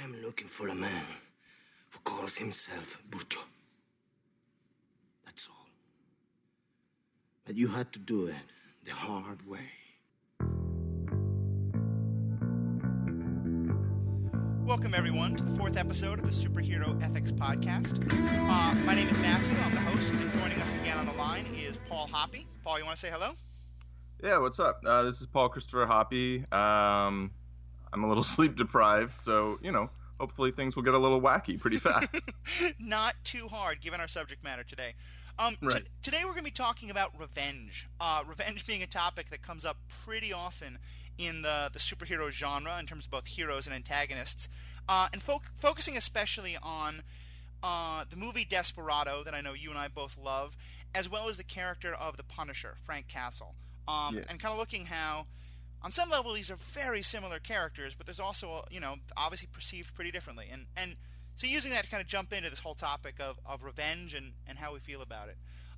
I'm looking for a man who calls himself Bucho. That's all. But you had to do it the hard way. Welcome, everyone, to the fourth episode of the Superhero Ethics Podcast. Uh, my name is Matthew. I'm the host, and joining us again on the line is Paul Hoppy. Paul, you want to say hello? Yeah, what's up? Uh, this is Paul Christopher Hoppy. Um, I'm a little sleep deprived, so, you know, hopefully things will get a little wacky pretty fast. Not too hard, given our subject matter today. Um, Right. t- today we're going to be talking about revenge. Uh, revenge being a topic that comes up pretty often in the, the superhero genre in terms of both heroes and antagonists, uh, and fo- focusing especially on uh, the movie Desperado that I know you and I both love, as well as the character of the Punisher, Frank Castle, um, Yeah. and kind of looking how. On some level, these are very similar characters, but there's also, you know, obviously perceived pretty differently. And and so using that to kind of jump into this whole topic of, of revenge and, and how we feel about it.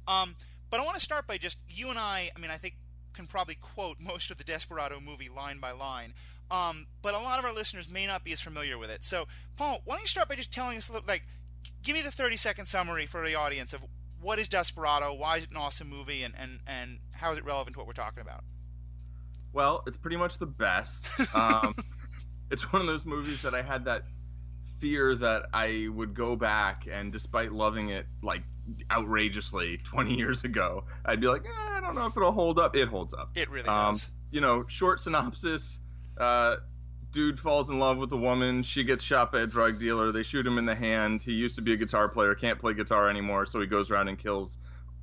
Um, but I want to start by just you and I. I mean, I think can probably quote most of the Desperado movie line by line. Um, but a lot of our listeners may not be as familiar with it. So, Paul, why don't you start by just telling us a little, like, give me the 30 second summary for the audience of what is Desperado, why is it an awesome movie, and, and, and how is it relevant to what we're talking about? Well, it's pretty much the best. Um, it's one of those movies that I had that fear that I would go back and, despite loving it like outrageously 20 years ago, I'd be like, eh, I don't know if it'll hold up. It holds up. It really Um, does. you know, short synopsis. Uh, dude falls in love with a woman. She gets shot by a drug dealer. They shoot him in the hand. He used to be a guitar player, can't play guitar anymore, so he goes around and kills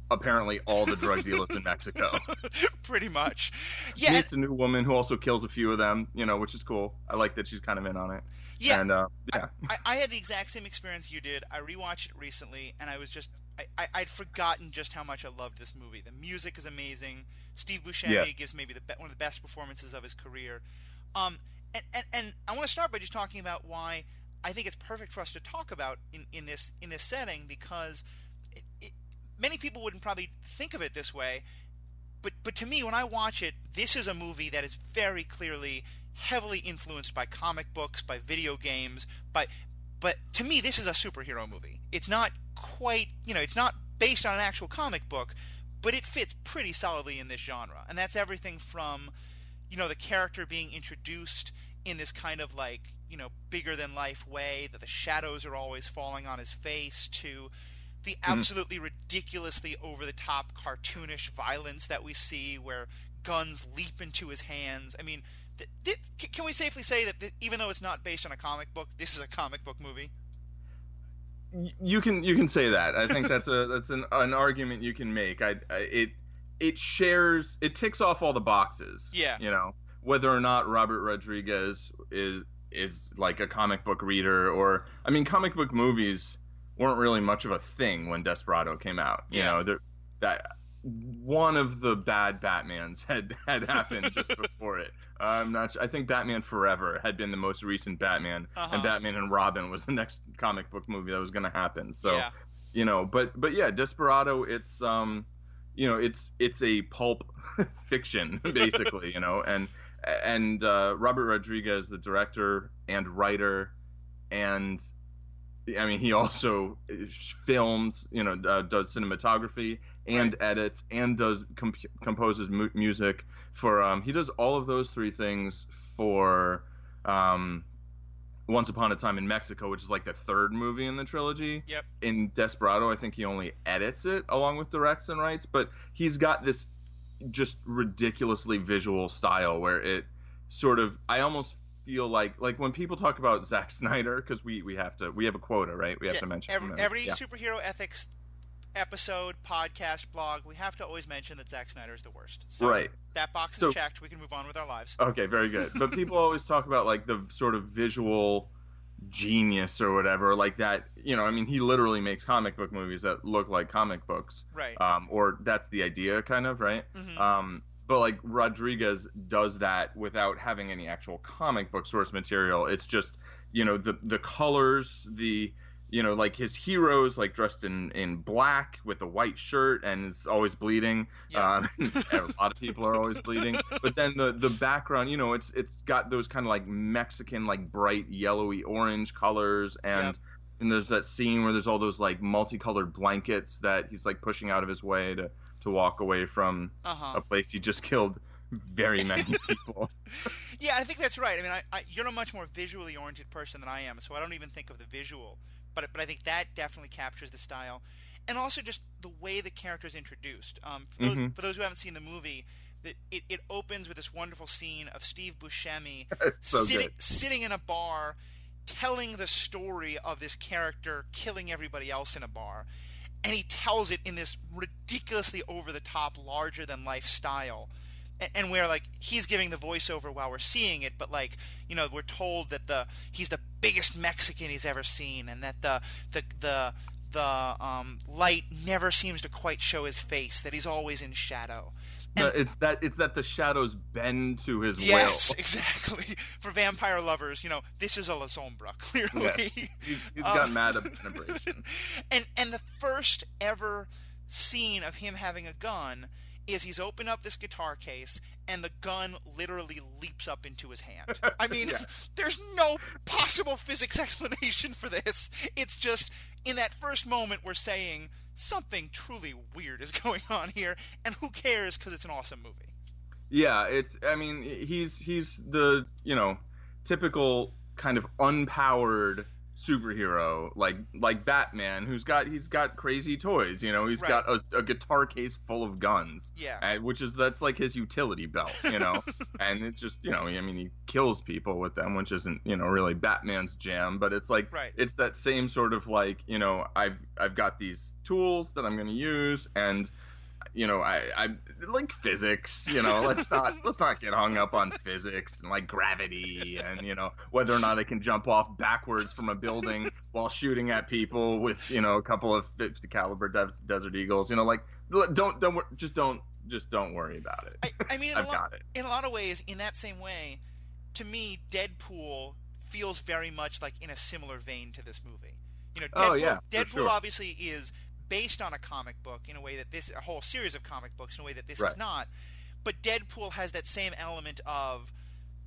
apparently all the drug dealers in Mexico. Pretty much. She Yeah, meets a new woman who also kills a few of them, you know, which is cool. I like that she's kind of in on it. yeah. And uh, yeah, I, I had the exact same experience you did. I rewatched it recently, and I was just I, I, I'd forgotten just how much I loved this movie. The music is amazing. Steve Buscemi Yes. gives maybe the one of the best performances of his career. Um, and, and, and I want to start by just talking about why I think it's perfect for us to talk about in, in this in this setting because it, it, many people wouldn't probably think of it this way, but but to me, when I watch it, this is a movie that is very clearly heavily influenced by comic books, by video games, by but to me, this is a superhero movie. It's not quite, you know, it's not based on an actual comic book, but it fits pretty solidly in this genre. And that's everything from, you know, the character being introduced in this kind of like, you know, bigger than life way, that the shadows are always falling on his face, to the mm-hmm. absolutely ridiculously over the top cartoonish violence that we see where guns leap into his hands. I mean, th- th- can we safely say that th- even though it's not based on a comic book, this is a comic book movie? You can you can say that. I think that's a that's an, an argument you can make. I, I it it shares it ticks off all the boxes. Yeah. You know whether or not Robert Rodriguez is is like a comic book reader or I mean comic book movies weren't really much of a thing when Desperado came out. You Yeah. know there- that one of the bad Batmans had had happened just before it. I'm not. I think Batman Forever had been the most recent Batman, Uh-huh. and Batman and Robin was the next comic book movie that was going to happen. So, Yeah. you know, but but yeah, Desperado. It's um, you know, it's it's a pulp fiction basically, you know, and and uh, Robert Rodriguez, the director and writer, and I mean, he also films, you know, uh, does cinematography and edits and does comp- composes mu- music for. Um, he does all of those three things for um, Once Upon a Time in Mexico, which is like the third movie in the trilogy. Yep. In Desperado, I think he only edits it along with directs and writes, but he's got this just ridiculously visual style where it sort of I almost feel like like when people talk about Zack Snyder because we we have to we have a quota right we have Yeah, to mention every, every Yeah. superhero ethics episode, podcast, blog, we have to always mention that Zack Snyder is the worst. So Right. That box is So- checked. We can move on with our lives. Okay, very good. But people always talk about like the sort of visual genius or whatever, like that. You know, I mean, he literally makes comic book movies that look like comic books, Right. um, or that's the idea, kind of, right? Mhm. Um, but like Rodriguez does that without having any actual comic book source material. It's just you know the the colors, the you know, like his heroes, like dressed in in black with a white shirt and is always bleeding. Yeah. Um, a lot of people are always bleeding. But then the the background, you know, it's it's got those kind of like Mexican, like bright yellowy orange colors, and Yep. and there's that scene where there's all those like multicolored blankets that he's like pushing out of his way to to walk away from Uh-huh. a place you just killed very many people. Yeah, I think that's right. I mean, I, I, you're a much more visually oriented person than I am, so I don't even think of the visual. But but I think that definitely captures the style, and also just the way the character is introduced. Um, for, those, Mhm. for those who haven't seen the movie, that it, it opens with this wonderful scene of Steve Buscemi so sitting sitting in a bar, telling the story of this character killing everybody else in a bar, and he tells it in this ridiculously over the top, larger than life style. And where like he's giving the voiceover while we're seeing it, but like you know we're told that the he's the biggest Mexican he's ever seen, and that the the the the um, light never seems to quite show his face, that he's always in shadow. It's that it's that the shadows bend to his Yes, will. Yes, exactly. For vampire lovers, you know, this is a Lasombra, clearly. He's, he's Uh, got mad vibration. and and the first ever scene of him having a gun is he's opened up this guitar case and the gun literally leaps up into his hand. I mean, Yeah. there's no possible physics explanation for this. It's just in that first moment we're saying something truly weird is going on here and who cares cuz it's an awesome movie. Yeah, it's. I mean, he's he's the you know typical kind of unpowered superhero like like Batman who's got he's got crazy toys you know he's Right. got a, a guitar case full of guns Yeah. and, which is that's like his utility belt you know and it's just you know I mean he kills people with them which isn't you know really Batman's jam but it's like Right. it's that same sort of like you know I've I've got these tools that I'm going to use and you know I I like physics you know let's not let's not get hung up on physics and like gravity and you know whether or not I can jump off backwards from a building while shooting at people with you know a couple of 50 caliber Des- desert eagles you know like don't don't just don't just don't worry about it I, I mean, in a, I've lot, got it in a lot of ways, in that same way, to me, Deadpool feels very much like in a similar vein to this movie. You know, oh, Deadpool, Oh, yeah, Deadpool sure. obviously is based on a comic book in a way that this, a whole series of comic books in a way that this Right. is not. But Deadpool has that same element of,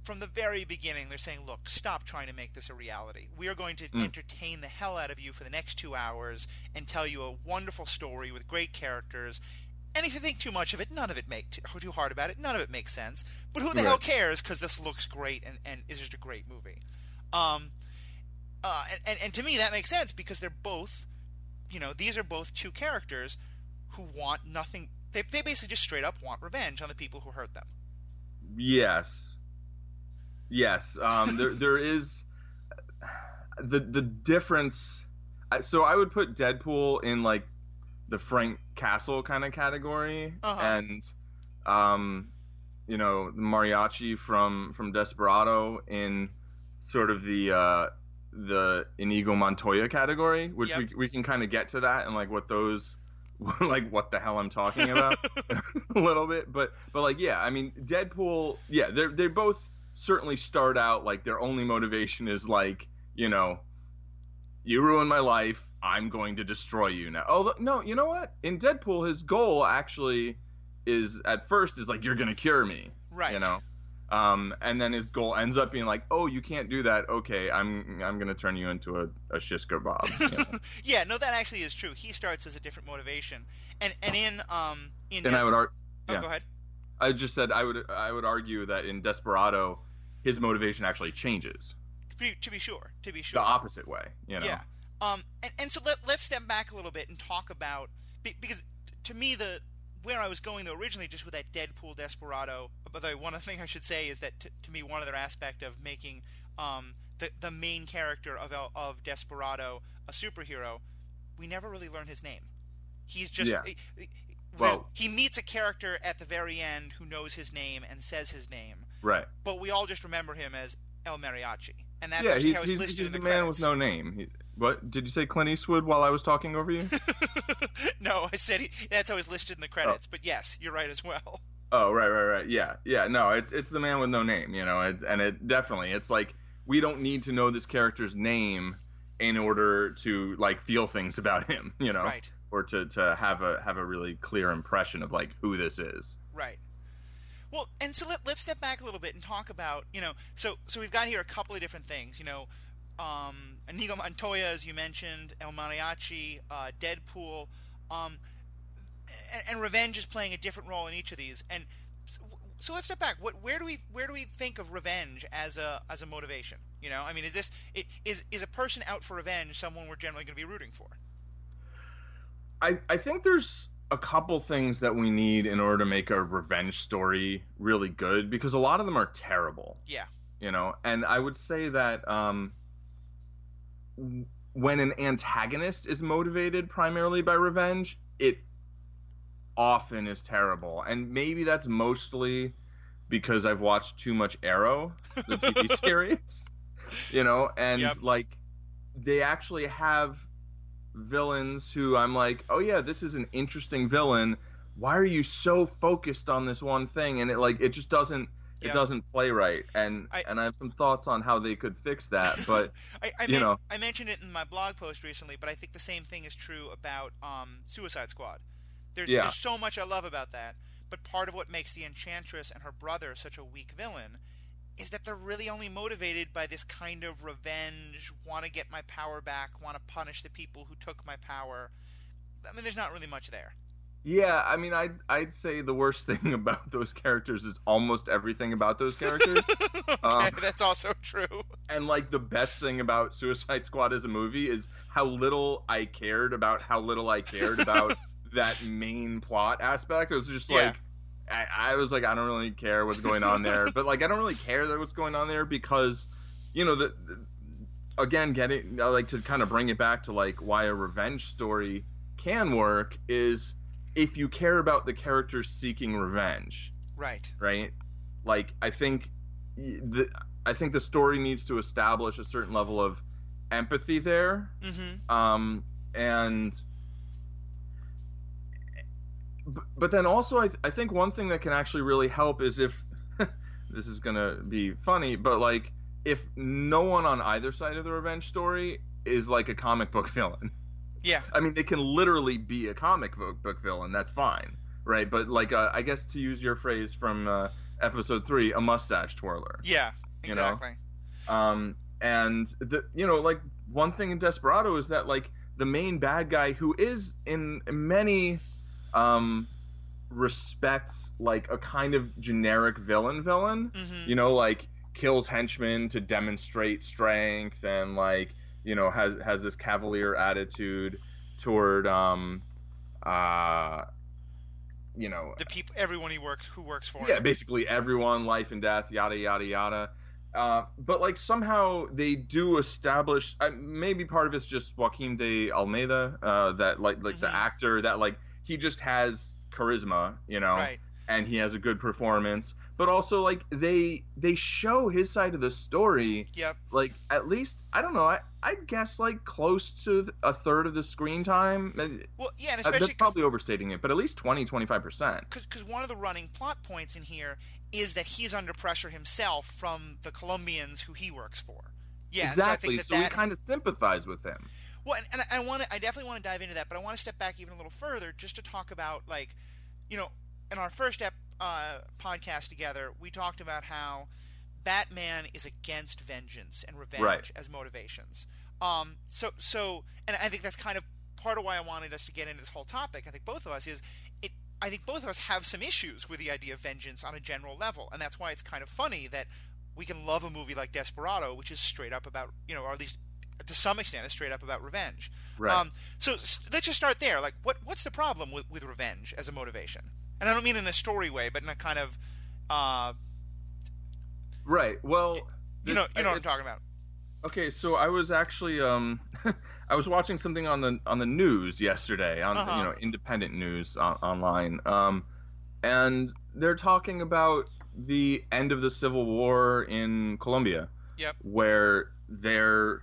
from the very beginning, they're saying, look, stop trying to make this a reality. We are going to Mm. entertain the hell out of you for the next two hours and tell you a wonderful story with great characters. And if you think too much of it, none of it make too, too hard about it. None of it makes sense. But who the hell cares? Because this looks great and, and is just a great movie. Um, uh, and, and and to me that makes sense because they're both, you know, these are both two characters who want nothing. They they basically just straight up want revenge on the people who hurt them. Yes. Yes. Um, there there is the the difference. So I would put Deadpool in like the Frank Castle kind of category, Uh-huh. and um, you know, mariachi from from Desperado in sort of the uh, the Inigo Montoya category, which Yep. we we can kind of get to that and like what those like what the hell I'm talking about a little bit, but but like yeah, I mean Deadpool, yeah, they they both certainly start out like their only motivation is like you know, you ruined my life, I'm going to destroy you now. Oh no, you know what? In Deadpool, his goal actually is at first is like you're gonna cure me, Right. you know. Um, and then his goal ends up being like, "Oh, you can't do that. Okay, I'm I'm gonna turn you into a, a shish kebab." you know? yeah, no, that actually is true. He starts as a different motivation, and and in um in and I would argue. oh, yeah. go ahead. I just said I would I would argue that in Desperado, his motivation actually changes To be, to be sure, to be sure. the opposite way. You know. Yeah. Um, and, and so let, let's step back a little bit and talk about because to me the where I was going though originally just with that Deadpool Desperado. By the way, one other thing I should say is that t- to me one other aspect of making um, the the main character of of Desperado a superhero, we never really learn his name. He's just Yeah. he- he- Well- he meets a character at the very end who knows his name and says his name, Right. but we all just remember him as El Mariachi, and that's yeah, actually he's, how he's, he's, listed he's in the, the, man with no name. He, what did you say, Clint Eastwood? While I was talking over you? no, I said he, that's how he's listed in the oh. credits. But yes, you're right as well. Oh, right, right, right. Yeah, yeah. No, it's it's the man with no name. You know, it, and it definitely it's like we don't need to know this character's name in order to like feel things about him, you know, Right. or to to have a have a really clear impression of like who this is. Right. Well, and so let, let's step back a little bit and talk about, you know, so so we've got here a couple of different things, you know, um, Inigo Montoya, as you mentioned, El Mariachi, uh, Deadpool, um, and, and Revenge is playing a different role in each of these. And so, so let's step back. What, where do we where do we think of revenge as a as a motivation? You know, I mean, is this is is a person out for revenge someone we're generally going to be rooting for? I I think there's a couple things that we need in order to make a revenge story really good because a lot of them are terrible. Yeah. You know, and I would say that um when an antagonist is motivated primarily by revenge, it often is terrible. And maybe that's mostly because I've watched too much Arrow, the TV series. You know, and Yep. like they actually have villains who I'm like, oh yeah, this is an interesting villain. Why are you so focused on this one thing? And it like it just doesn't it doesn't play right. And I- and I have some thoughts on how they could fix that. But I, I, You men- know. I mentioned it in my blog post recently, but I think the same thing is true about um, Suicide Squad. There's, Yeah. there's so much I love about that, but part of what makes the Enchantress and her brother such a weak villain is that they're really only motivated by this kind of revenge, want to get my power back, want to punish the people who took my power. I mean, there's not really much there. yeah, I mean I'd I'd say the worst thing about those characters is almost everything about those characters. okay, Um, that's also true. and like the best thing about Suicide Squad as a movie is how little I cared about how little I cared about that main plot aspect. It was just Yeah. I, I was like, I don't really care what's going on there, but like I don't really care that what's going on there because, you know, the, the again getting like to kind of bring it back to like why a revenge story can work is if you care about the characters seeking revenge Right. right? Like I think the I think the story needs to establish a certain level of empathy there, Mm-hmm. um, and but then also I, th- I think one thing that can actually really help is if this is gonna be funny, but like if no one on either side of the revenge story is like a comic book villain. Yeah. I mean, they can literally be a comic book, book villain. That's fine, right? But like, uh, I guess to use your phrase from uh, episode three, a mustache twirler. Yeah. You know? Exactly. Um, and the you know, like one thing in Desperado is that like the main bad guy who is in many um respects like a kind of generic villain villain Mm-hmm. you know like kills henchmen to demonstrate strength and like you know has has this cavalier attitude toward um uh you know the people, everyone he works, who works for yeah him. basically everyone life and death yada yada yada uh, but like somehow they do establish uh, maybe part of it's just Joaquim de Almeida uh, that like like the Mhm. actor that like he just has charisma you know Right. and he has a good performance but also like they they show his side of the story Yep. like at least i don't know i i guess like close to a third of the screen time Uh, Well, yeah, and uh, especially that's probably overstating it but at least 20 25% because one of the running plot points in here is that he's under pressure himself from the Colombians who he works for. Yeah, exactly So, I think so, that we kind of sympathize with him well, and, and I want to, I definitely want to dive into that, but I want to step back even a little further just to talk about like, you know, in our first ep, uh, podcast together, we talked about how Batman is against vengeance and revenge Right. as motivations. Um, so, so, and I think that's kind of part of why I wanted us to get into this whole topic. I think both of us is it. I think both of us have some issues with the idea of vengeance on a general level, and that's why it's kind of funny that we can love a movie like Desperado, which is straight up about, you know, or at least to some extent, is straight up about revenge. right Um, so let's just start there. Like, what what's the problem with, with revenge as a motivation? And I don't mean in a story way, but in a kind of, uh, right well you this- know, you know what I'm talking about. Okay, so I was actually um I was watching something on the on the news yesterday on Uh-huh. you know independent news on, online um and they're talking about the end of the civil war in Colombia. Yep. Where they're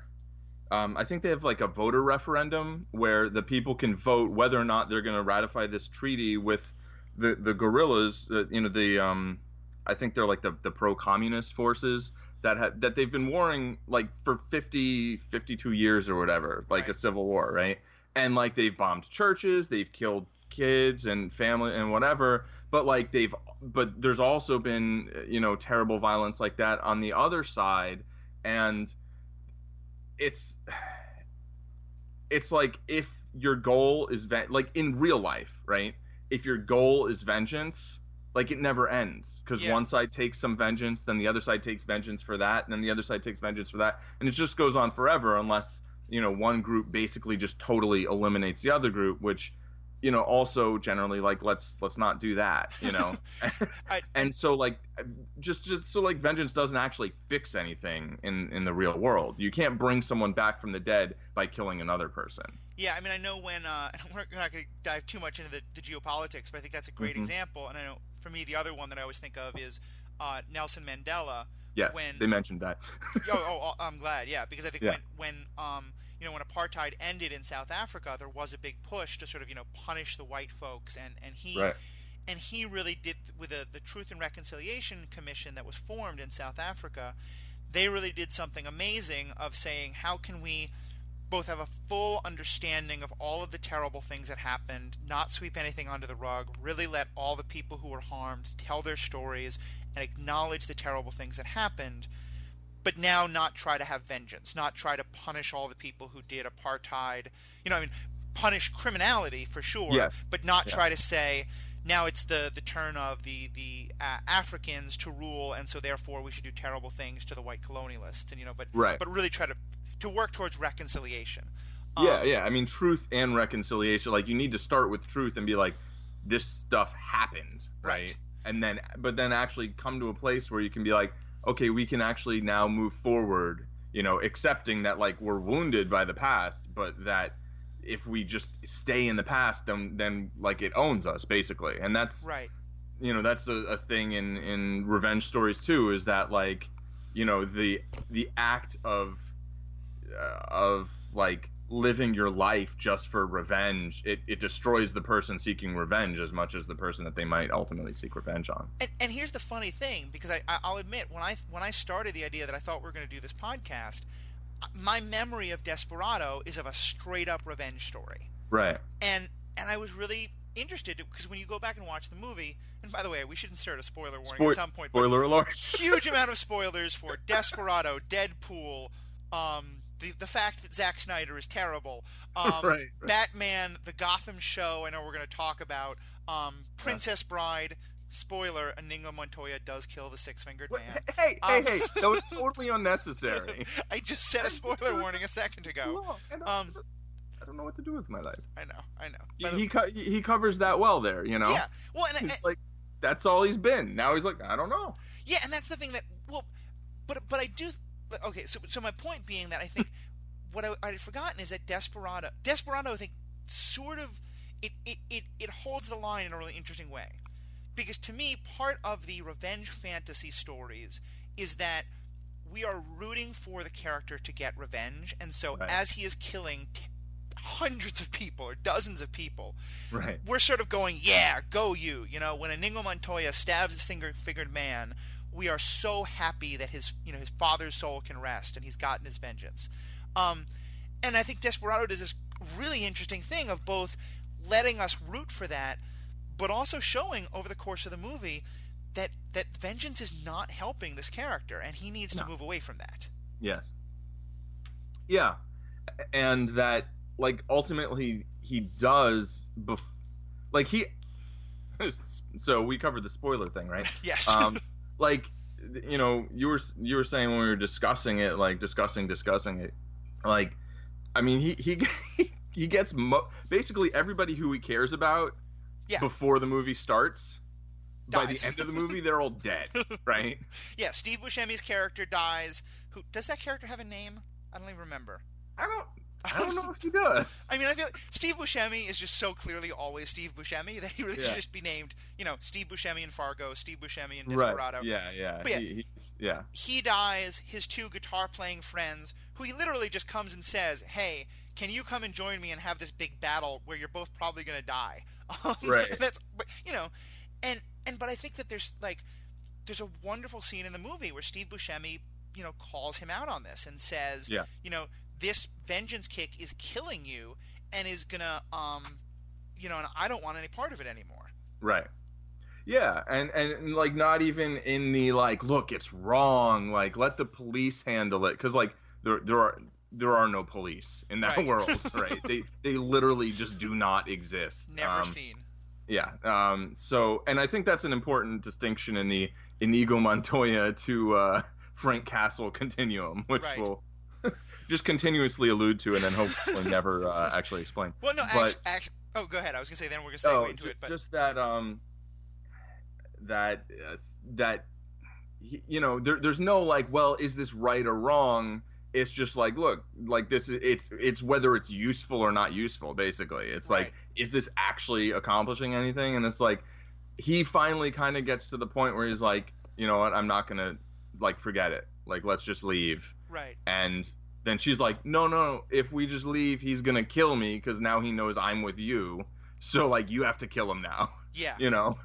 um, I think they have like a voter referendum where the people can vote whether or not they're going to ratify this treaty with the the guerrillas, uh, you know the um I think they're like the the pro communist forces that ha- that they've been warring like for 50 52 years or whatever like Right. a civil war right and like they've bombed churches they've killed kids and family and whatever but like they've but there's also been you know terrible violence like that on the other side and it's it's like if your goal is ven- like in real life right? If your goal is vengeance like it never ends. Because Yeah. one side takes some vengeance then the other side takes vengeance for that and then the other side takes vengeance for that. And it just goes on forever unless you know one group basically just totally eliminates the other group which you know also generally like let's let's not do that you know I- and so like just just so like vengeance doesn't actually fix anything in in the real world you can't bring someone back from the dead by killing another person Yeah, I mean, I know when uh, we're not going to dive too much into the, the geopolitics, but I think that's a great Mhm. example. And I know for me, the other one that I always think of is uh, Nelson Mandela. yes When- they mentioned that oh, oh, oh, I'm glad. Yeah, because I think Yeah. when when um, you know when apartheid ended in South Africa, there was a big push to sort of you know punish the white folks, and and he right and he really did with the the Truth and Reconciliation Commission that was formed in South Africa. They really did something amazing of saying how can we both have a full understanding of all of the terrible things that happened, not sweep anything under the rug, really let all the people who were harmed tell their stories and acknowledge the terrible things that happened, but now not try to have vengeance, not try to punish all the people who did apartheid. You know, I mean, punish criminality for sure, Yes. but not Yeah. try to say now it's the the turn of the the uh, Africans to rule, and so therefore we should do terrible things to the white colonialists, and you know, but Right. but really try to to work towards reconciliation. yeah Um, yeah i mean truth and reconciliation like you need to start with truth and be like this stuff happened right, Right. and then but then actually come to a place where you can be like okay we can actually now move forward you know accepting that like we're wounded by the past but that if we just stay in the past then then like it owns us basically and that's Right. you know that's a, a thing in in revenge stories too is that like you know the the act of uh, of like living your life just for revenge it, it destroys the person seeking revenge as much as the person that they might ultimately seek revenge on. And, and here's the funny thing, because I, I- I'll admit when I when I started the idea that I thought we are going to do this podcast, my memory of Desperado is of a straight up revenge story, right. And and I was really interested because when you go back and watch the movie, and by the way, we should insert a spoiler warning Spoil- at some point. spoiler alert. huge amount of spoilers for Desperado, Deadpool, um, the the fact that Zack Snyder is terrible, um, Right, right. Batman, the Gotham show. I know we're going to talk about um, Princess Bride. Spoiler: Inigo Montoya does kill the six-fingered man. hey hey Um, hey that was totally unnecessary I just said a spoiler warning a second ago. I don't, Um, I don't know what to do with my life I know, I know. he, the- he, he covers that well there you know yeah, well, and, and- like that's all he's been now he's like i don't know Yeah, and that's the thing that well, but but I do. Okay, so so my point being that I think what I, I'd forgotten is that Desperado, Desperado, I think sort of it, it it it holds the line in a really interesting way, because to me, part of the revenge fantasy stories is that we are rooting for the character to get revenge, and so Right. as he is killing. T- hundreds of people or dozens of people right we're sort of going, yeah, go you. You know, when Inigo Montoya stabs a single-figured man, we are so happy that his, you know, his father's soul can rest and he's gotten his vengeance. Um, and I think Desperado does this really interesting thing of both letting us root for that, but also showing over the course of the movie that that vengeance is not helping this character, and he needs to move away from that. Yes. Yeah, and that like ultimately he does bef- like he. So we covered the spoiler thing, right? yes. Um, like you know, you were you were saying when we were discussing it, like discussing discussing it, like I mean he he he gets mo- basically everybody who he cares about Yeah. before the movie starts. By the end of the movie, they're all dead, right? yeah, Steve Buscemi's character dies. Who does that character have a name? I don't even remember. I don't. I don't know if he does. I mean, I feel like Steve Buscemi is just so clearly always Steve Buscemi that he really Yeah. should just be named, you know, Steve Buscemi in Fargo, Steve Buscemi in Desperado. Right. Yeah, yeah. But yeah. He, he's, yeah. He dies. His two guitar-playing friends, who he literally just comes and says, "Hey, can you come and join me and have this big battle where you're both probably going to die?" Um, Right. That's, but you know, and and but I think that there's like there's a wonderful scene in the movie where Steve Buscemi, you know calls him out on this and says, Yeah. you know, this vengeance kick is killing you and is gonna um, you know, and I don't want any part of it anymore. Right. Yeah, and, and like not even in the like, look, it's wrong. Like, let the police handle it, because like there there are there are no police in that Right. world, right? they they literally just do not exist. Never Um, seen. Yeah. Um. So, and I think that's an important distinction in the Inigo Montoya to uh, Frank Castle continuum, which Right. we'll just continuously allude to, and then hopefully never uh, actually explain. Well, no, but- actually, actually, oh, go ahead. I was gonna say then we're gonna segue oh, into ju- it, but just that um that uh, that you know there, there's no like well is this right or wrong? It's just like look like this is it's it's whether it's useful or not useful basically. It's Right. like is this actually accomplishing anything? And it's like he finally kind of gets to the point where he's like you know what? I'm not gonna like forget it. Like let's just leave. Right, and then she's like no no if we just leave he's gonna kill me because now he knows i'm with you. So like you have to kill him now. Yeah, you know?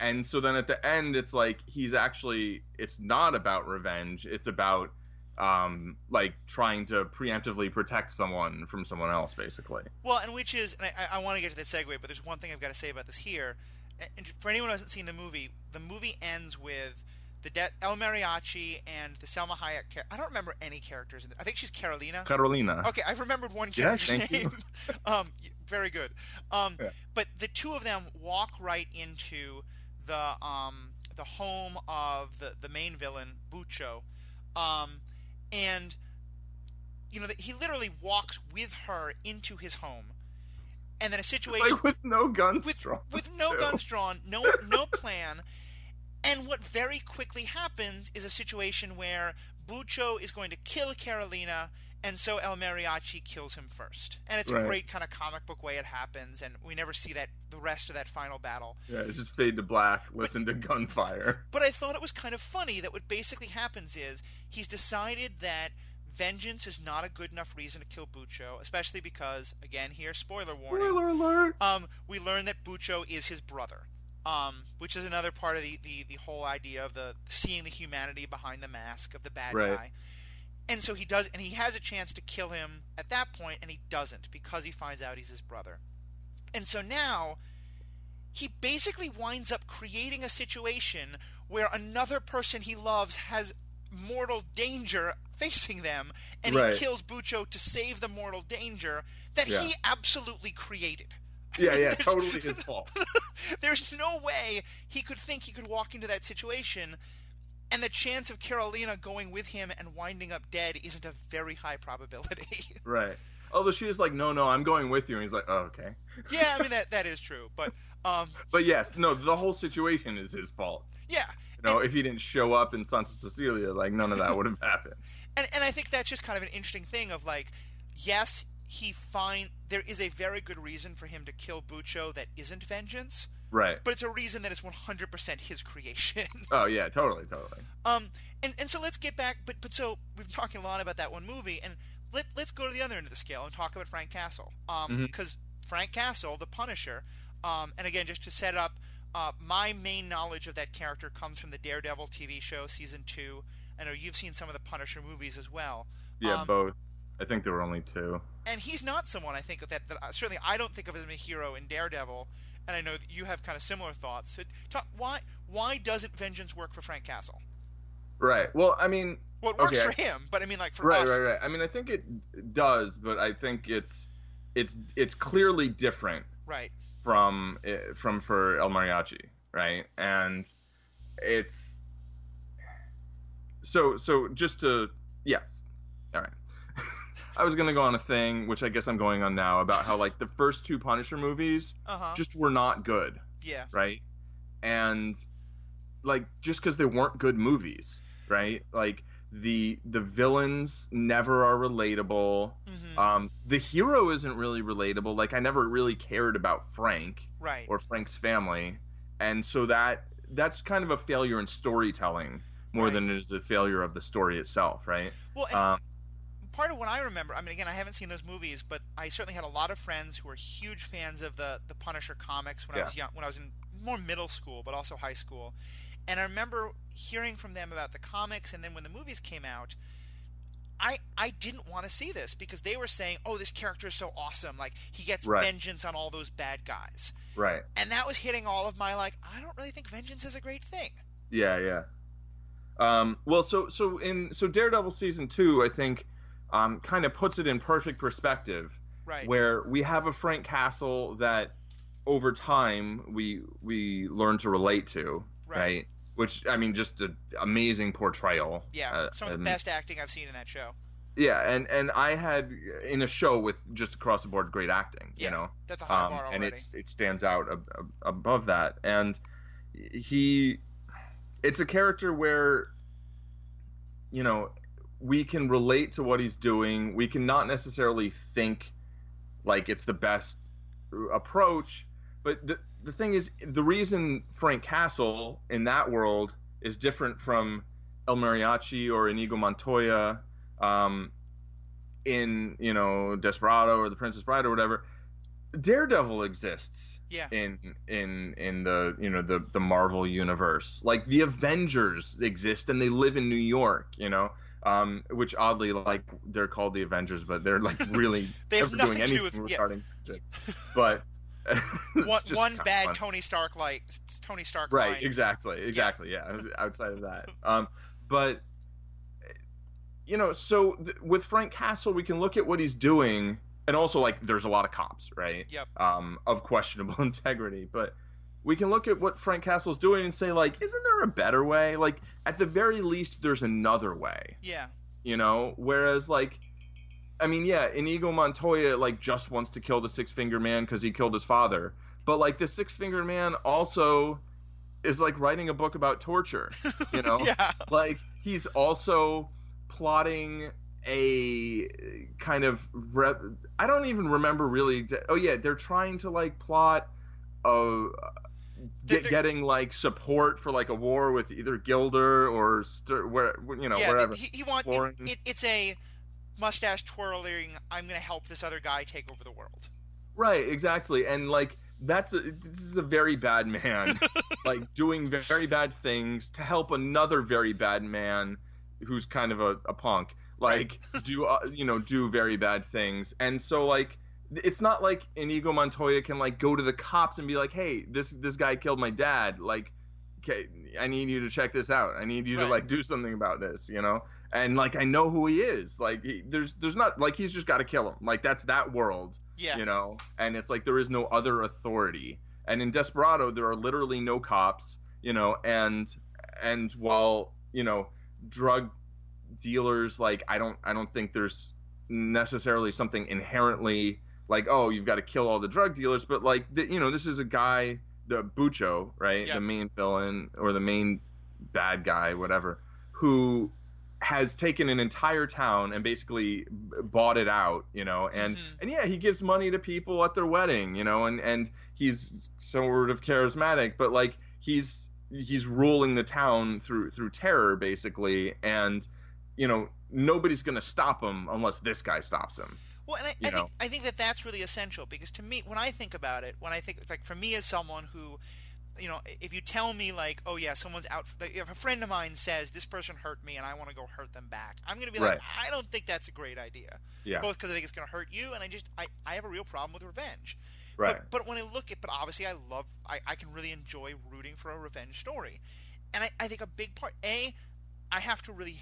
And so then at the end it's like he's actually it's not about revenge. It's about um like trying to preemptively protect someone from someone else basically. Well, and which is, and I, I want to get to the segue, but there's one thing I've got to say about this here. And for anyone who hasn't seen the movie, the movie ends with the de- El Mariachi and the Salma Hayek. Char- I don't remember any characters. In the- I think she's Carolina. carolina Okay, I've remembered one character's thank you. um, very good. Um, Yeah. But the two of them walk right into the um, the home of the, the main villain, Bucho, um, and you know that he literally walks with her into his home, and then a situation like with no guns with drawn with no too. guns drawn, no no plan, and what very quickly happens is a situation where Bucho is going to kill Carolina, and so El Mariachi kills him first, and it's a great kind of comic book way it happens, and we never see that the rest of that final battle. yeah it's just fade to black listen to gunfire. But I thought it was kind of funny that what basically happens is he's decided that vengeance is not a good enough reason to kill Bucho, especially because, again, here spoiler warning. spoiler alert! Um, we learn that Bucho is his brother, um, which is another part of the, the, the whole idea of the seeing the humanity behind the mask of the bad Right. guy. And so he does, and he has a chance to kill him at that point, and he doesn't because he finds out he's his brother. And so now he basically winds up creating a situation where another person he loves has mortal danger facing them, and Right. he kills Bucho to save the mortal danger that Yeah. he absolutely created. Yeah yeah totally his fault. There's no way he could think he could walk into that situation, and the chance of Carolina going with him and winding up dead isn't a very high probability. right. Although she is like no no i'm going with you and he's like oh okay. Yeah, I mean that that is true, but um, but yes no the whole situation is his fault. Yeah, you know if he didn't show up in santa cecilia like none of that would have happened. And and I think that's just kind of an interesting thing of like, yes, he find there is a very good reason for him to kill Bucho that isn't vengeance, right but it's a reason that is 100% his creation. oh yeah totally totally Um, and, and so let's get back, but but so we've been talking a lot about that one movie, and let let's go to the other end of the scale and talk about Frank Castle. Um, because Frank Castle, the Punisher, um, and again just to set up, uh, my main knowledge of that character comes from the Daredevil TV show season two. I know you've seen some of the Punisher movies as well. Yeah, Um, both. I think there were only two. and he's not someone I think that that uh, certainly I don't think of as a hero in Daredevil, and I know that you have kind of similar thoughts. So talk, why why doesn't vengeance work for Frank Castle? Right. Well, I mean, Well, it works Okay. for him, but I mean, like for right, us, right, right. I mean, I think it does, but I think it's it's it's clearly different right? from eh, from for El Mariachi, right? And it's so so just to yes, all right. I was gonna go on a thing, which I guess I'm going on now, about how like the first two Punisher movies Uh huh. just were not good. Yeah. right? And like just because they weren't good movies, right? Like the the villains never are relatable. hmm Um, the hero isn't really relatable. Like I never really cared about Frank right. or Frank's family, and so that that's kind of a failure in storytelling more Right. than it is a failure of the story itself, right? well, and Um, part of what I remember, I mean, again, I haven't seen those movies, but I certainly had a lot of friends who were huge fans of the the Punisher comics when I was young, when I was in more middle school, but also high school. And I remember hearing from them about the comics, and then when the movies came out, I I didn't want to see this because they were saying, "Oh, this character is so awesome! Like he gets Right. vengeance on all those bad guys," Right. and that was hitting all of my like. I don't really think vengeance is a great thing. Yeah, yeah. Um, well, so so in so Daredevil season two, I think, um, kind of puts it in perfect perspective, Right. where we have a Frank Castle that, over time, we we learn to relate to, Right. right? Which I mean, just an amazing portrayal. yeah. uh, some of the best acting I've seen in that show. Yeah, and and I had in a show with just across the board great acting, Yeah, you know. That's a high um, bar already. and it's it stands out ab- ab- above that and he it's a character where you know we can relate to what he's doing we can not necessarily think like it's the best approach but the the thing is the reason Frank Castle in that world is different from El Mariachi or Inigo Montoya um, in you know Desperado or The Princess Bride or whatever Daredevil exists yeah. in in in the you know the the Marvel universe. Like the Avengers exist and they live in New York, you know. Um, which oddly, like they're called the Avengers, but they're like really They have never doing nothing to do anything with- yeah. regarding magic. But One, one bad fun. Tony Stark like Tony Stark right line. exactly exactly yeah. outside of that um but you know so th- with frank castle we can look at what he's doing and also like there's a lot of cops right Yep. um of questionable integrity but we can look at what frank castle's doing and say like isn't there a better way? Like at the very least there's another way. Yeah. you know? Whereas like i mean yeah inigo montoya like just wants to kill the six finger man because he killed his father. But like the six finger man also is like writing a book about torture you know? Yeah. like he's also plotting a kind of rep- i don't even remember really oh yeah they're trying to like plot They're- get, getting like support for like a war with either Guilder or Stir- where you know yeah. wherever He, he want Exploring. it, it, it's a mustache twirling. I'm going to help this other guy take over the world. Right, exactly. And like that's a, this is a very bad man like doing very bad things to help another very bad man who's kind of a, a punk like do uh, you know do very bad things. And so like it's not like Inigo Montoya can like go to the cops and be like, "Hey, this this guy killed my dad." Like okay, I need you to check this out. I need you Right. to like do something about this, you know? And like I know who he is. Like he, there's there's not like he's just got to kill him. Like that's that world Yeah. you know and it's like there is no other authority and in desperado there are literally no cops you know and and while you know drug dealers like i don't i don't think there's necessarily something inherently like oh you've got to kill all the drug dealers but like the, you know this is a guy the bucho right? Yeah. the main villain or the main bad guy whatever who has taken an entire town and basically bought it out you know? And Mhm. and yeah he gives money to people at their wedding you know? And and he's sort of charismatic but like he's he's ruling the town through through terror basically. And you know nobody's gonna stop him unless this guy stops him Well, and I, I think I think that that's really essential because to me, when I think about it, when I think it's like for me as someone who, you know, if you tell me like, oh yeah, someone's out, like, if a friend of mine says this person hurt me and I want to go hurt them back, I'm gonna be like, Right. I don't think that's a great idea. yeah Both because I think it's gonna hurt you, and I just I, I have a real problem with revenge. right But, but when I look at, but obviously I love, I, I can really enjoy rooting for a revenge story. And I, I think a big part, A, I have to really.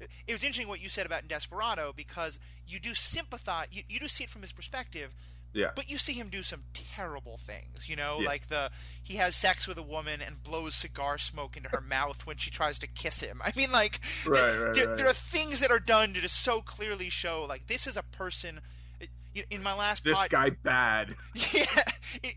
It was interesting what you said about Desperado because you do sympathize, you, you do see it from his perspective, yeah but you see him do some terrible things. You know, Yeah. like the he has sex with a woman and blows cigar smoke into her mouth when she tries to kiss him. I mean, like Right, there, right, there, right. there are things that are done to just so clearly show like this is a person. In my last this pod- guy bad yeah,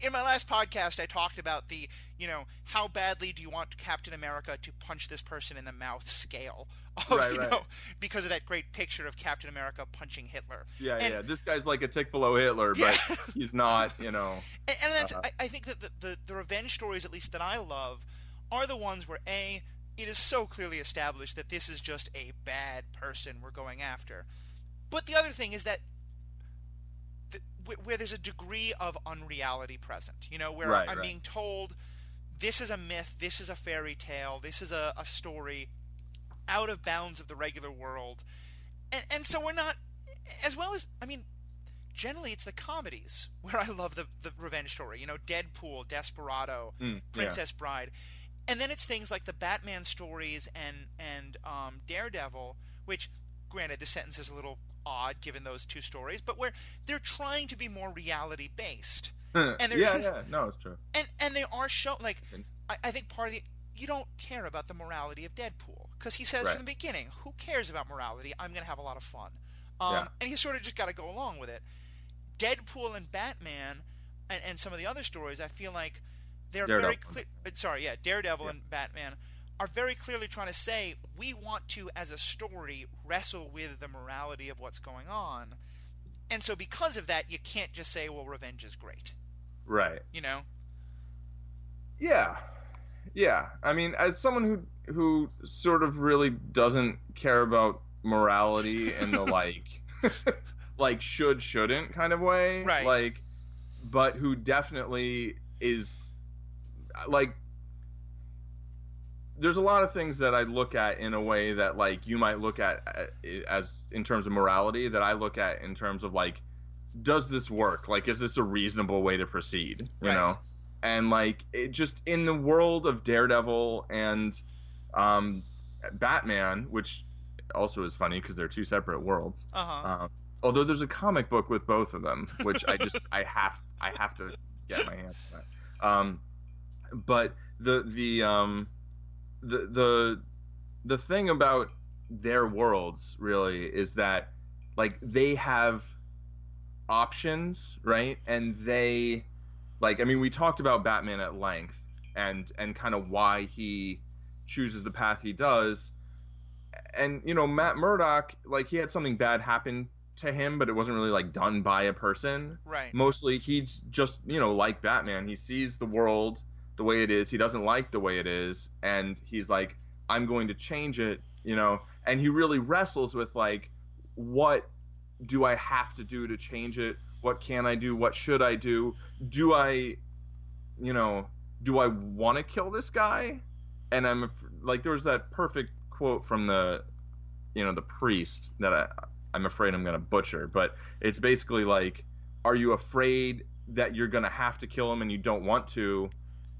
in, my last podcast, I talked about the, you know, how badly do you want Captain America to punch this person in the mouth scale, of, Right, you right. know, because of that great picture of Captain America punching Hitler. yeah And- yeah this guy's like a tick below hitler but he's not you know And, and that's, Uh-huh. I, I think that the, the, the revenge stories, at least that I love, are the ones where a it is so clearly established that this is just a bad person we're going after. But the other thing is that where there's a degree of unreality present, you know, where Right, I'm right. being told this is a myth, this is a fairy tale, this is a, a story out of bounds of the regular world. And, and so we're not, as well as, I mean, generally it's the comedies where I love the, the revenge story. You know, Deadpool, Desperado, Mm, Princess Bride. And then it's things like the Batman stories and, and um, Daredevil, which, granted, the sentence is a little odd given those two stories, but where they're trying to be more reality based. and they're- yeah, yeah, no, it's true. And and they are show like I, I think part of the you don't care about the morality of Deadpool because he says Right. from the beginning, "Who cares about morality? I'm going to have a lot of fun," um, Yeah. and you sort of just got to go along with it. Deadpool and Batman and, and some of the other stories, I feel like they're very clear. Sorry, yeah, Daredevil Yeah. and Batman are very clearly trying to say we want to, as a story, wrestle with the morality of what's going on. And so, because of that, you can't just say, "Well, revenge is great," Right. you know? Yeah. Yeah. I mean, as someone who who sort of really doesn't care about morality in the like like should shouldn't kind of way, Right. like but who definitely is like there's a lot of things that I look at in a way that like you might look at uh, as in terms of morality that I look at in terms of like does this work? Like is this a reasonable way to proceed, you Right. know? And like it just in the world of Daredevil and um Batman, which also is funny because they're two separate worlds. Uh huh. Um, although there's a comic book with both of them, which I just I have I have to get my hands on. That. Um, but the the um the the the thing about their worlds really is that like they have options, right? And they like I mean we talked about Batman at length and and kind of why he chooses the path he does. And you know, Matt Murdock, like he had something bad happen to him, but it wasn't really like done by a person. Right. Mostly he's just, you know, like Batman. He sees the world the way it is. He doesn't like the way it is, and he's like, I'm going to change it, you know. And he really wrestles with like, what do I have to do to change it? What can I do? What should I do? Do I, you know, do I want to kill this guy? And I'm like, there was that perfect quote from the, you know, the priest that I, I'm afraid I'm gonna butcher, but it's basically like, are you afraid that you're gonna have to kill him and you don't want to,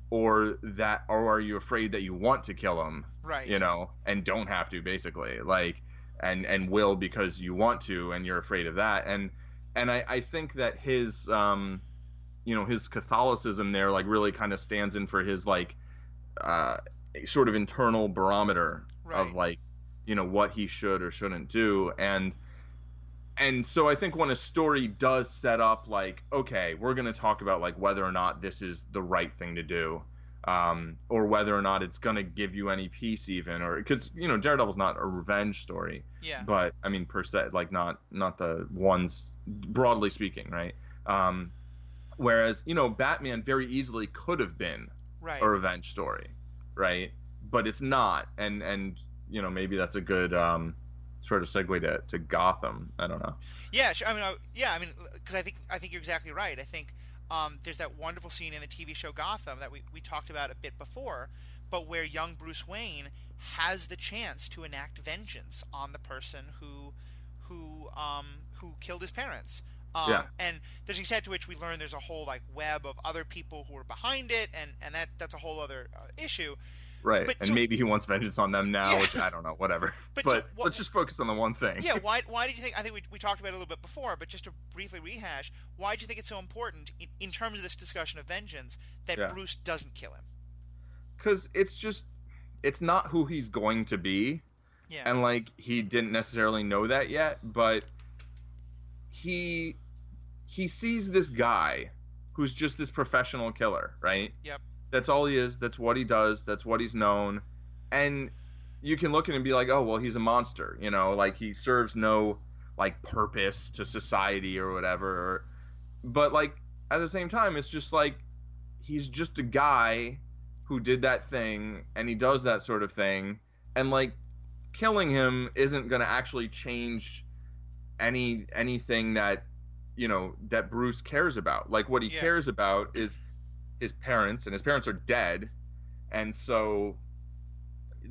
or that, or are you afraid that you want to kill him Right. you know, and don't have to basically, like, and and will because you want to, and you're afraid of that, and and I I think that his um, you know, his Catholicism there like really kind of stands in for his like, uh, sort of internal barometer Right. of like, you know, what he should or shouldn't do, and and so I think when a story does set up like, okay, we're going to talk about like whether or not this is the right thing to do, um, or whether or not it's going to give you any peace, even, or because you know Daredevil's not a revenge story, Yeah. but I mean per se, like not not the ones broadly speaking, right? Um, whereas you know Batman very easily could have been Right. a revenge story, right? But it's not, and and you know maybe that's a good um, sort of segue to, to Gotham. I don't know. Yeah, sure. I mean, uh, yeah, I mean, because I think I think you're exactly right. I think um, there's that wonderful scene in the TV show Gotham that we, we talked about a bit before, but where young Bruce Wayne has the chance to enact vengeance on the person who who um, who killed his parents. Um, Yeah. And there's an extent to which we learn there's a whole like web of other people who are behind it, and and that that's a whole other uh, issue. Right, But and so- maybe he wants vengeance on them now, Yeah. which I don't know, whatever. But But, so let's just focus on the one thing. Yeah, why, why did you think? I think we, we talked about it a little bit before, but just to briefly rehash, why do you think it's so important in, in terms of this discussion of vengeance that Yeah. Bruce doesn't kill him? because it's just it's not who he's going to be, Yeah, and like he didn't necessarily know that yet, but he he sees this guy who's just this professional killer, right? Yep. That's all he is. That's what he does. That's what he's known, and you can look at him and be like, oh well, he's a monster, you know, like he serves no like purpose to society or whatever. But like at the same time, it's just like he's just a guy who did that thing and he does that sort of thing and like killing him isn't going to actually change any anything that you know that Bruce cares about like what he Yeah. cares about is his parents and his parents are dead. And so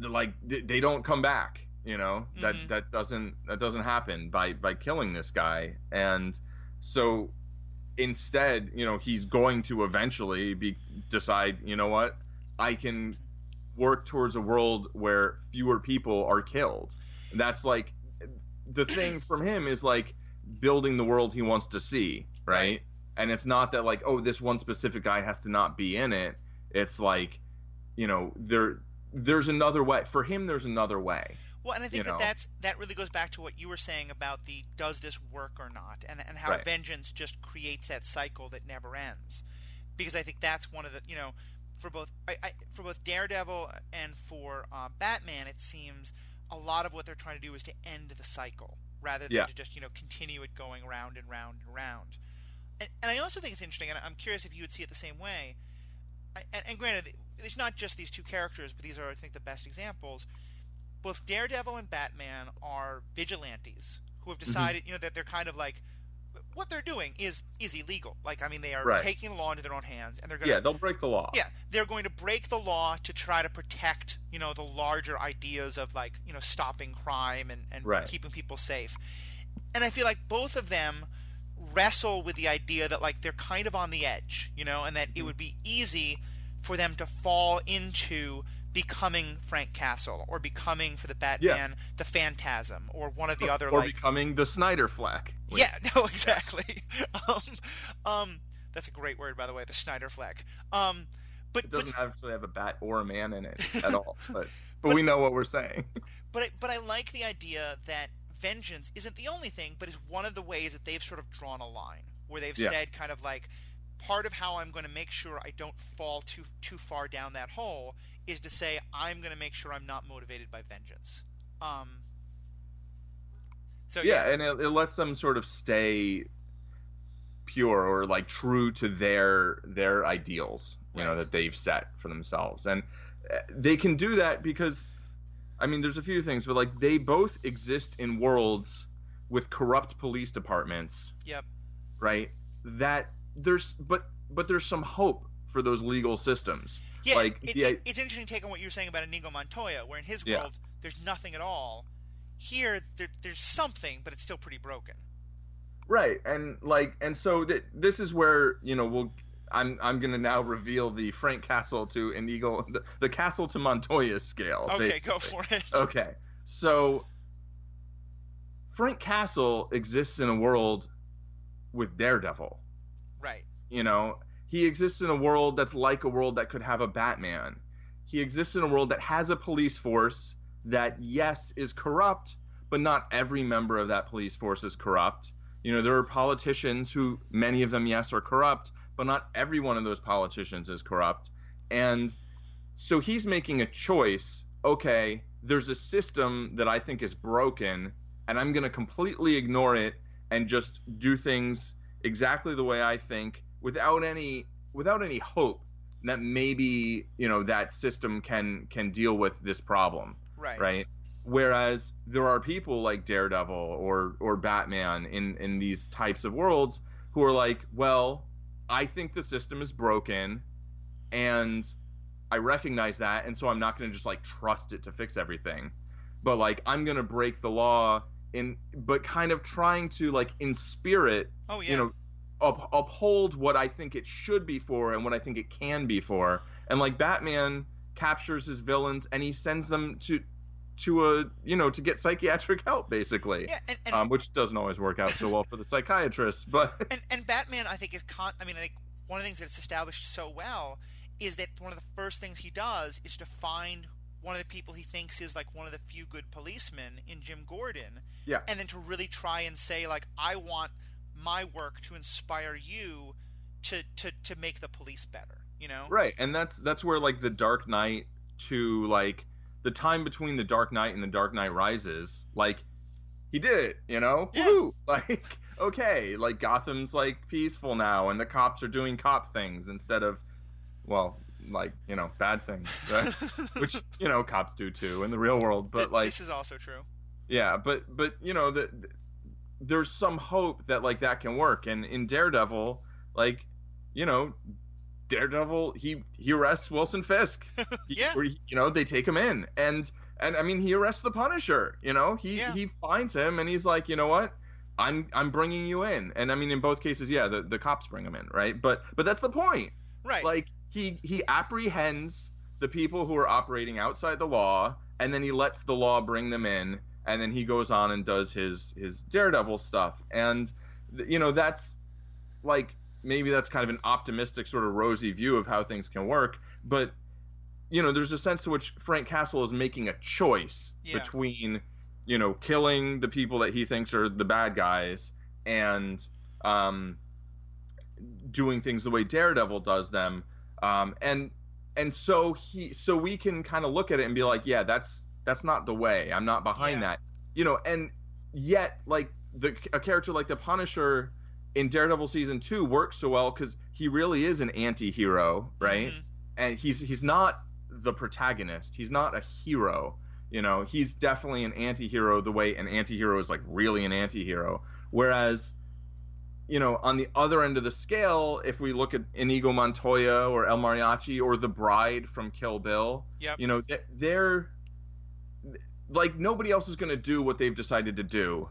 like they don't come back you know? That Mhm. that doesn't that doesn't happen by by killing this guy. And so instead you know he's going to eventually be decide you know what? I can work towards a world where fewer people are killed. That's like the thing from him is like building the world he wants to see right, Right. And it's not that like oh this one specific guy has to not be in it it's like you know there there's another way for him there's another way Well, and I think that know. that's that really goes back to what you were saying about the does this work or not, and and how Right. vengeance just creates that cycle that never ends. Because I think that's one of the you know, for both I, I for both Daredevil and for uh, Batman, it seems a lot of what they're trying to do is to end the cycle rather than Yeah. to just you know continue it going round and round and round. And, and I also think it's interesting, and I'm curious if you would see it the same way. I, and, and granted, it's not just these two characters, but these are I think the best examples both Daredevil and Batman are vigilantes who have mm-hmm. decided, you know, that they're kind of like what they're doing is is illegal. Like, I mean, they are Right. taking the law into their own hands, and they're going yeah they'll break the law yeah, they're going to break the law to try to protect, you know, the larger ideas of like, you know, stopping crime and, and Right. keeping people safe. And I feel like both of them wrestle with the idea that like they're kind of on the edge, you know, and that Mm-hmm. it would be easy for them to fall into becoming Frank Castle or becoming for the Batman the Phantasm or one of the other or like becoming the snyder flack which- yeah, no, exactly. um, um, that's a great word, by the way, the Snyder flag. Um, but it doesn't actually have a bat or a man in it at all but but we know what we're saying but I, but I like the idea that vengeance isn't the only thing, but is one of the ways that they've sort of drawn a line where they've Yeah. said kind of like part of how I'm going to make sure I don't fall too too far down that hole is to say I'm going to make sure I'm not motivated by vengeance. Um, so yeah, yeah, and it, it lets them sort of stay pure or like true to their their ideals you know that they've set for themselves and uh, they can do that because i mean there's a few things but like they both exist in worlds with corrupt police departments yep, right that there's but but there's some hope for those legal systems yeah. like it, the- it- it's interesting take on what you were saying about Inigo Montoya, where in his Yeah. world there's nothing at all. Here, there, there's something, but it's still pretty broken. right and like and so th- this is where you know we'll i'm i'm gonna now reveal the frank castle to inigo the, the castle to montoya scale Okay, go for it. okay so frank castle exists in a world with daredevil Right. you know he exists in a world that's like a world that could have a batman he exists in a world that has a police force that yes is corrupt but not every member of that police force is corrupt you know there are politicians who many of them yes are corrupt but not every one of those politicians is corrupt and so he's making a choice okay there's a system that i think is broken and i'm going to completely ignore it and just do things exactly the way i think without any without any hope that maybe you know that system can can deal with this problem Right. right whereas there are people like daredevil or or batman in in these types of worlds who are like well i think the system is broken and i recognize that and so i'm not going to just like trust it to fix everything but like i'm going to break the law in but kind of trying to like in spirit Oh yeah. you know up, uphold what I think it should be for and what I think it can be for. And like Batman captures his villains and he sends them to to a you know to get psychiatric help basically. yeah, and, and, Um, which doesn't always work out so well for the psychiatrist, but and and Batman, I think is con. I mean, I think one of the things that's established so well is that one of the first things he does is to find one of the people he thinks is like one of the few good policemen in Jim Gordon. Yeah. And then to really try and say like, I want my work to inspire you to to to make the police better. You know. right, and that's that's where like the Dark Knight to like the time between the Dark Knight and the Dark Knight Rises, like he did it, you know? Yeah. Like okay, like Gotham's like peaceful now and the cops are doing cop things instead of well, like, you know, bad things. right? Which, you know, cops do too in the real world, but Th- like this is also true. yeah, but but you know that there's some hope that like that can work and in Daredevil, like, you know, Daredevil he he arrests Wilson Fisk. He, Yeah. or, you know they take him in and and I mean he arrests the Punisher. You know he Yeah. he finds him and he's like you know what. I'm I'm bringing you in, and I mean in both cases, yeah, the, the cops bring him in, right? But but that's the point. right. Like he he apprehends the people who are operating outside the law, and then he lets the law bring them in, and then he goes on and does his his Daredevil stuff, and you know that's like maybe that's kind of an optimistic sort of rosy view of how things can work, but you know there's a sense to which Frank Castle is making a choice Yeah. between you know killing the people that he thinks are the bad guys and um doing things the way Daredevil does them. Um, and and so he so we can kind of look at it and be like, yeah, that's that's not the way. I'm not behind Yeah. that. You know, and yet like the a character like the Punisher in Daredevil season 2 works so well cuz he really is an anti-hero, right? Mhm. And he's he's not the protagonist. He's not a hero. You know, he's definitely an anti-hero the way an anti-hero is like really an anti-hero. Whereas you know, on the other end of the scale, if we look at Inigo Montoya or El Mariachi or the Bride from Kill Bill, Yep. you know, they- they're like nobody else is going to do what they've decided to do.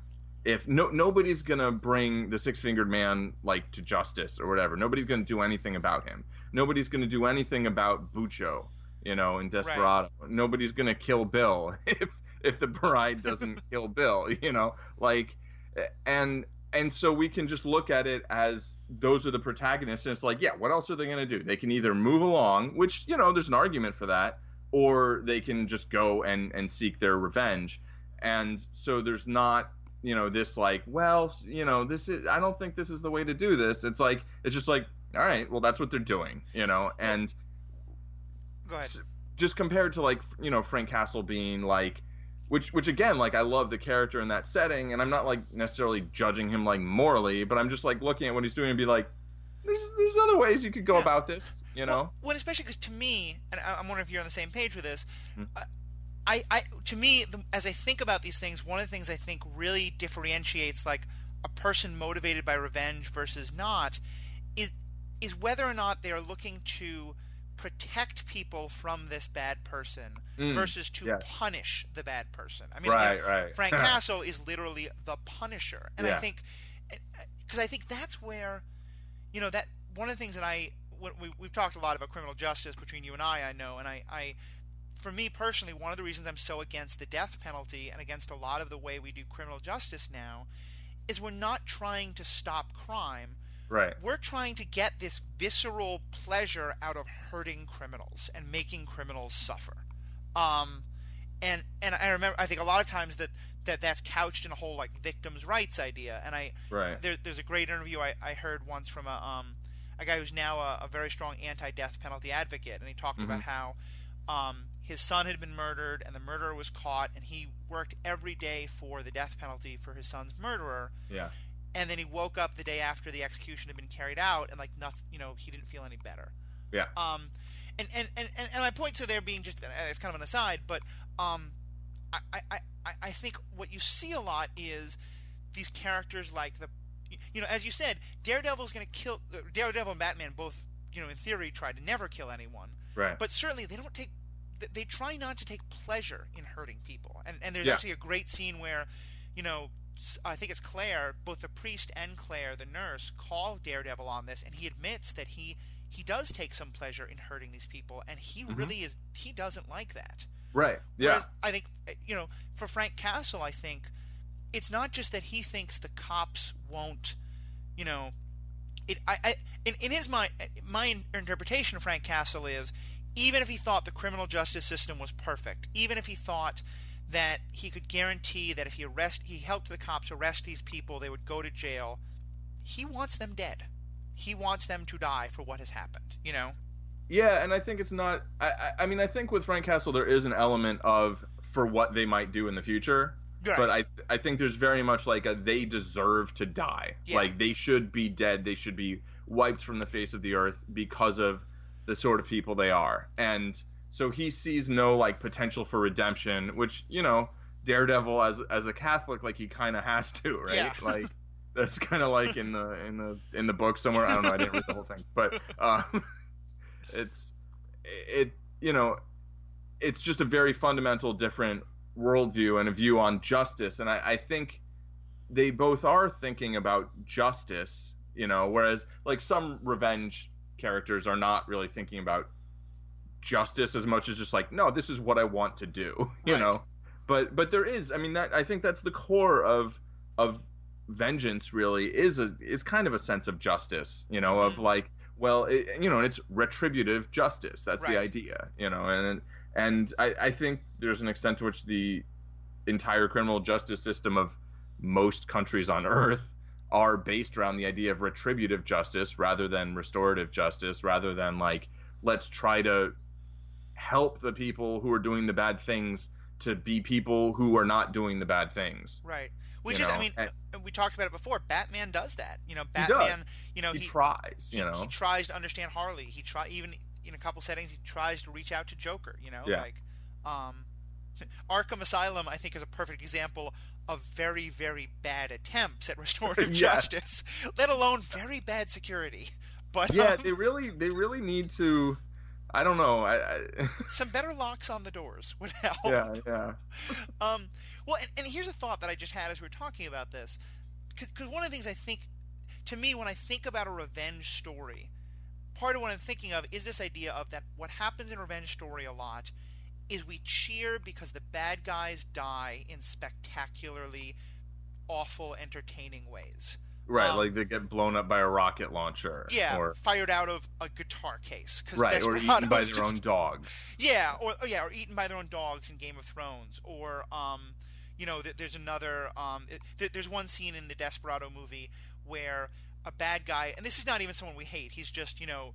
If no nobody's going to bring the six-fingered man like to justice or whatever. Nobody's going to do anything about him. Nobody's going to do anything about Bucho, you know, in Desperado. Nobody's going to kill Bill if if the bride doesn't kill Bill, you know, like and and so we can just look at it as those are the protagonists and it's like yeah what else are they going to do they can either move along which you know there's an argument for that or they can just go and and seek their revenge and so there's not you know this like well you know this is i don't think this is the way to do this it's like it's just like all right well that's what they're doing you know and Go ahead. just compared to like you know Frank Castle being like which which again like I love the character in that setting and I'm not like necessarily judging him like morally but I'm just like looking at what he's doing and be like there's there's other ways you could go Yeah. about this you know Well, well especially because to me, and I- I'm wondering if you're on the same page with this. Hmm. uh, I, I, to me, the, as I think about these things, one of the things I think really differentiates like a person motivated by revenge versus not is is whether or not they are looking to protect people from this bad person Mm, versus to yes. punish the bad person. I mean, right again, right Frank Castle is literally the Punisher, and I think because I think that's where you know that one of the things that I we, we've talked a lot about criminal justice between you and I, I know, and I, I for me personally, one of the reasons I'm so against the death penalty and against a lot of the way we do criminal justice now is we're not trying to stop crime. right We're trying to get this visceral pleasure out of hurting criminals and making criminals suffer. Um, and and I remember I think a lot of times that that that's couched in a whole like victims' rights idea. And I right there, there's a great interview I, I heard once from a um a guy who's now a, a very strong anti-death penalty advocate, and he talked about how um his son had been murdered and the murderer was caught, and he worked every day for the death penalty for his son's murderer, yeah. And then he woke up the day after the execution had been carried out, and like nothing, you know, he didn't feel any better. yeah. Um, and and, and, and and my point to there being just it's kind of an aside, but um, I, I, I, I think what you see a lot is these characters like the, you know, as you said, Daredevil's going to kill uh, Daredevil and Batman both, you know, in theory try to never kill anyone, right but certainly they don't take. They try not to take pleasure in hurting people, and and there's Yeah. actually a great scene where, you know, I think it's Claire, both the priest and Claire, the nurse, call Daredevil on this, and he admits that he he does take some pleasure in hurting these people, and he Mhm. really is he doesn't like that. right yeah Whereas I think uh, you know, for Frank Castle, I think it's not just that he thinks the cops won't, you know, it. I, I in in his mind, my interpretation of Frank Castle is even if he thought the criminal justice system was perfect, even if he thought that he could guarantee that if he arrest he helped the cops arrest these people, they would go to jail. He wants them dead. He wants them to die for what has happened. You know. Yeah, and I think it's not. I, I, I mean, I think with Frank Castle there is an element of for what they might do in the future, But I I think there's very much like a they deserve to die. Yeah. Like they should be dead. They should be wiped from the face of the earth because of the sort of people they are. And so he sees no like potential for redemption, which you know Daredevil as as a Catholic like he kind of has to, right? Yeah. Like that's kind of like in the in the in the book somewhere. I don't know. I didn't read the whole thing, but. Um, It's it you know, it's just a very fundamental different worldview and a view on justice, and I, I think they both are thinking about justice, you know, whereas like some revenge characters are not really thinking about justice as much as just like, no, this is what I want to do, you Right. know. But but there is, I mean, that I think that's the core of of vengeance. Really, is a is kind of a sense of justice, you know, of like, well, it, you know, and it's retributive justice. That's the idea, you know, and and I, I think there's an extent to which the entire criminal justice system of most countries on earth are based around the idea of retributive justice rather than restorative justice rather than like let's try to help the people who are doing the bad things to be people who are not doing the bad things Right. Which You is, I mean, and- we talked about it before. Batman does that. You know. Batman. You know, he, he tries he, you know he tries to understand Harley. He try even in a couple settings he tries to reach out to Joker. You know, Yeah. like um, Arkham Asylum. I think is a perfect example of very very bad attempts at restorative Yeah. justice, let alone very bad security. But yeah um, they really they really need to i don't know i, I some better locks on the doors would help. yeah yeah Um, well, and, and here's a thought that I just had as we were talking about this, because one of the things I think, to me, when I think about a revenge story, part of what I'm thinking of is this idea of that what happens in revenge story a lot is we cheer because the bad guys die in spectacularly awful, entertaining ways. right Um, like they get blown up by a rocket launcher Yeah, or fired out of a guitar case. right or eaten by their just- own dogs Yeah, or oh, yeah, or eaten by their own dogs in Game of Thrones, or um, you know, there's another um, it, there's one scene in the Desperado movie where a bad guy, and this is not even someone we hate. He's just you know,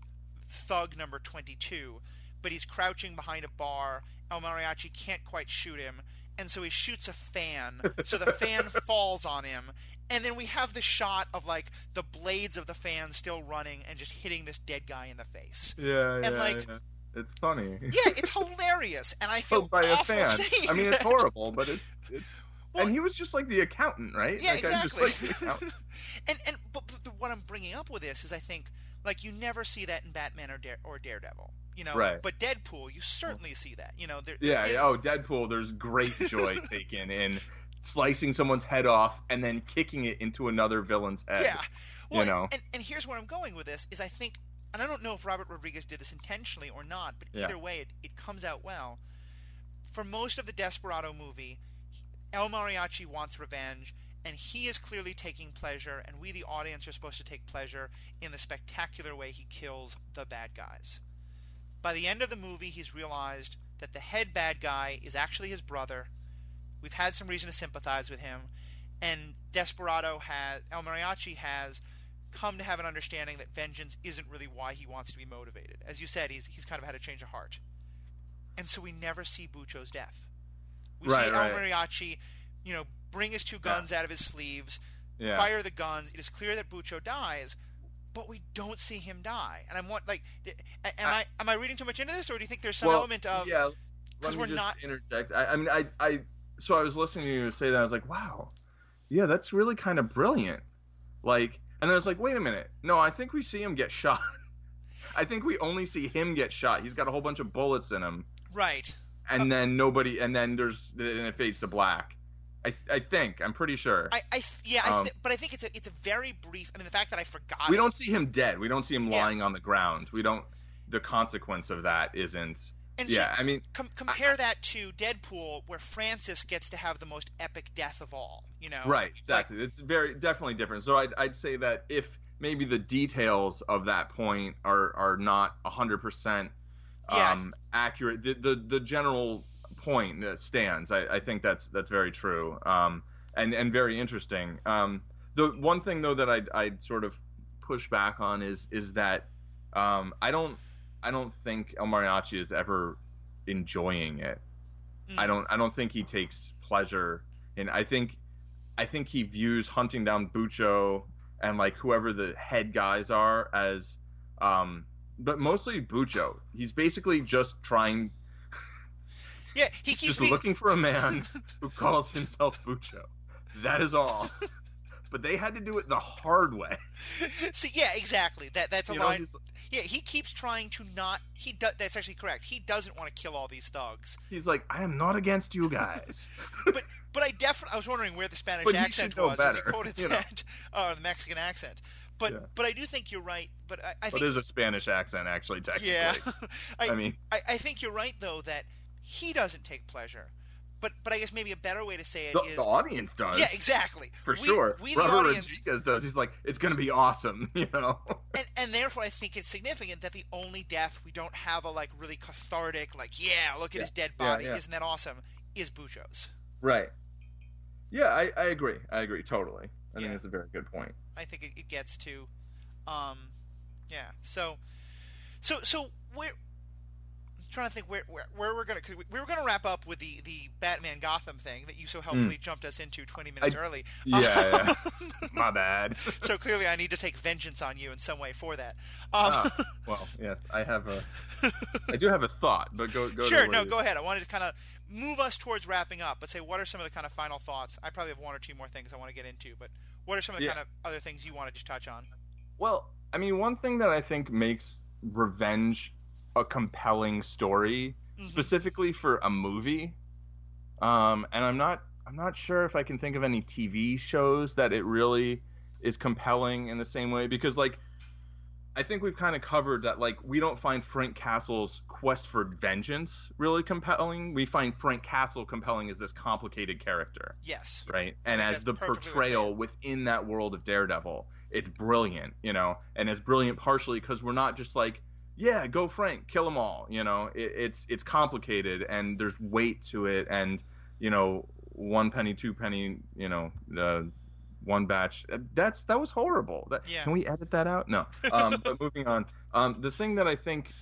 thug number twenty-two, but he's crouching behind a bar. El Mariachi can't quite shoot him, and so he shoots a fan. so the fan falls on him. And then we have the shot of like the blades of the fan still running and just hitting this dead guy in the face. yeah And, yeah, like- yeah. it's funny Yeah, it's hilarious, and I feel killed by a awful fan. I mean, it's horrible, but it's it's. Well- and he was just like the accountant, right? Yeah, like, exactly. like and and but, but the, what I'm bringing up with this is I think like you never see that in Batman or Dare, or Daredevil, you know. Right. But Deadpool, you certainly see that. You know, there, Yeah, there is- yeah. Oh, Deadpool. There's great joy taken in slicing someone's head off and then kicking it into another villain's head. yeah. Well, know. and, and here's where I'm going with this is I think, and I don't know if Robert Rodriguez did this intentionally or not, but Yeah. either way, it, it comes out well. For most of the Desperado movie, El Mariachi wants revenge, and he is clearly taking pleasure, and we, the audience, are supposed to take pleasure in the spectacular way he kills the bad guys. By the end of the movie, he's realized that the head bad guy is actually his brother. We've had some reason to sympathize with him, and Desperado has El Mariachi has come to have an understanding that vengeance isn't really why he wants to be motivated. As you said, he's he's kind of had a change of heart, and so we never see Bucho's death. We Right, see right. El Mariachi, you know, bring his two guns out of his sleeves, Yeah. fire the guns. It is clear that Bucho dies, but we don't see him die. And I'm what like, am I, am I reading too much into this, or do you think there's some well, element of yeah. 'cause Let me we're just not- interject. I, I mean, I, I. So I was listening to you say that. I was like, wow, yeah, that's really kind of brilliant. Like, and then I was like, wait a minute. No, I think we see him get shot. I think we only see him get shot. He's got a whole bunch of bullets in him. right? And then nobody and then there's and it fades to black i i think i'm pretty sure I, I yeah, I Um, th- but I think it's a it's a very brief. I mean, the fact that I forgot. we it- don't see him dead we don't see him Yeah. lying on the ground we don't the consequence of that isn't And so yeah i mean com- compare that to Deadpool, where Francis gets to have the most epic death of all. You know, right exactly it's very definitely different so I'd, I'd say that if maybe the details of that point are are not 100% Yeah. um accurate the, the the general point stands I, I think that's that's very true um and and very interesting um the one thing though that I'd, I'd sort of push back on is is that um I don't I don't think El Mariachi is ever enjoying it Mm. I don't I don't think he takes pleasure in I think I think he views hunting down Bucho and like whoever the head guys are as um but mostly Bucho. He's basically just trying Yeah, he keeps just being, looking for a man who calls himself Bucho. That is all. but they had to do it the hard way. See, yeah, exactly. That that's a You line. he's, yeah, he keeps trying to not. He do, That's actually correct. He doesn't want to kill all these thugs. he's like, I am not against you guys. But but I definitely I was wondering where the Spanish But accent know was as he quoted you know. that, or uh, the Mexican accent. But Yeah. but I do think you're right. But I, I think there's a Spanish accent, actually, technically. yeah. I, I mean, I, I think you're right though that he doesn't take pleasure. But but I guess maybe a better way to say it the, is the audience does. yeah exactly For We- sure. We Robert audience Rodriguez does. He's like, it's going to be awesome, you know? and, and therefore I think it's significant that the only death we don't have a like really cathartic like yeah look at Yeah. his dead body yeah. isn't that awesome is Bucho's. right. Yeah, I, I agree. I agree totally. I Yeah. think that's a very good point. I think it, it gets to, um, yeah. So, so so we're I'm trying to think where where, where we're gonna 'cause we, we were gonna wrap up with the the Batman Gotham thing that you so helpfully jumped us into 20 minutes early. Hmm. Yeah, yeah. My bad. so clearly I need to take vengeance on you in some way for that. Um, Ah, well, yes, I have a, I do have a thought, but go go. sure, where no, go ahead. I wanted to kind of move us towards wrapping up, but say what are some of the kind of final thoughts? I probably have one or two more things I want to get into, but what are some of the Yeah. kind of other things you want to just touch on? Well, I mean, one thing that I think makes revenge a compelling story, Mhm. specifically for a movie, um, and I'm not, I'm not sure if I can think of any TV shows that it really is compelling in the same way because, like, I think we've kind of covered that, like, we don't find Frank Castle's quest for vengeance really compelling. We find Frank Castle compelling as this complicated character Yes. right? And as the perfectly what you're portrayal within that world of Daredevil, it's brilliant, you know, and it's brilliant partially because we're not just like, yeah, go Frank, kill them all, you know. It, it's it's complicated and there's weight to it, and you know, one penny, two penny, you know, uh, one batch. That's that was horrible. That, Yeah. Can we edit that out? No. Um, but moving on, um, the thing that I think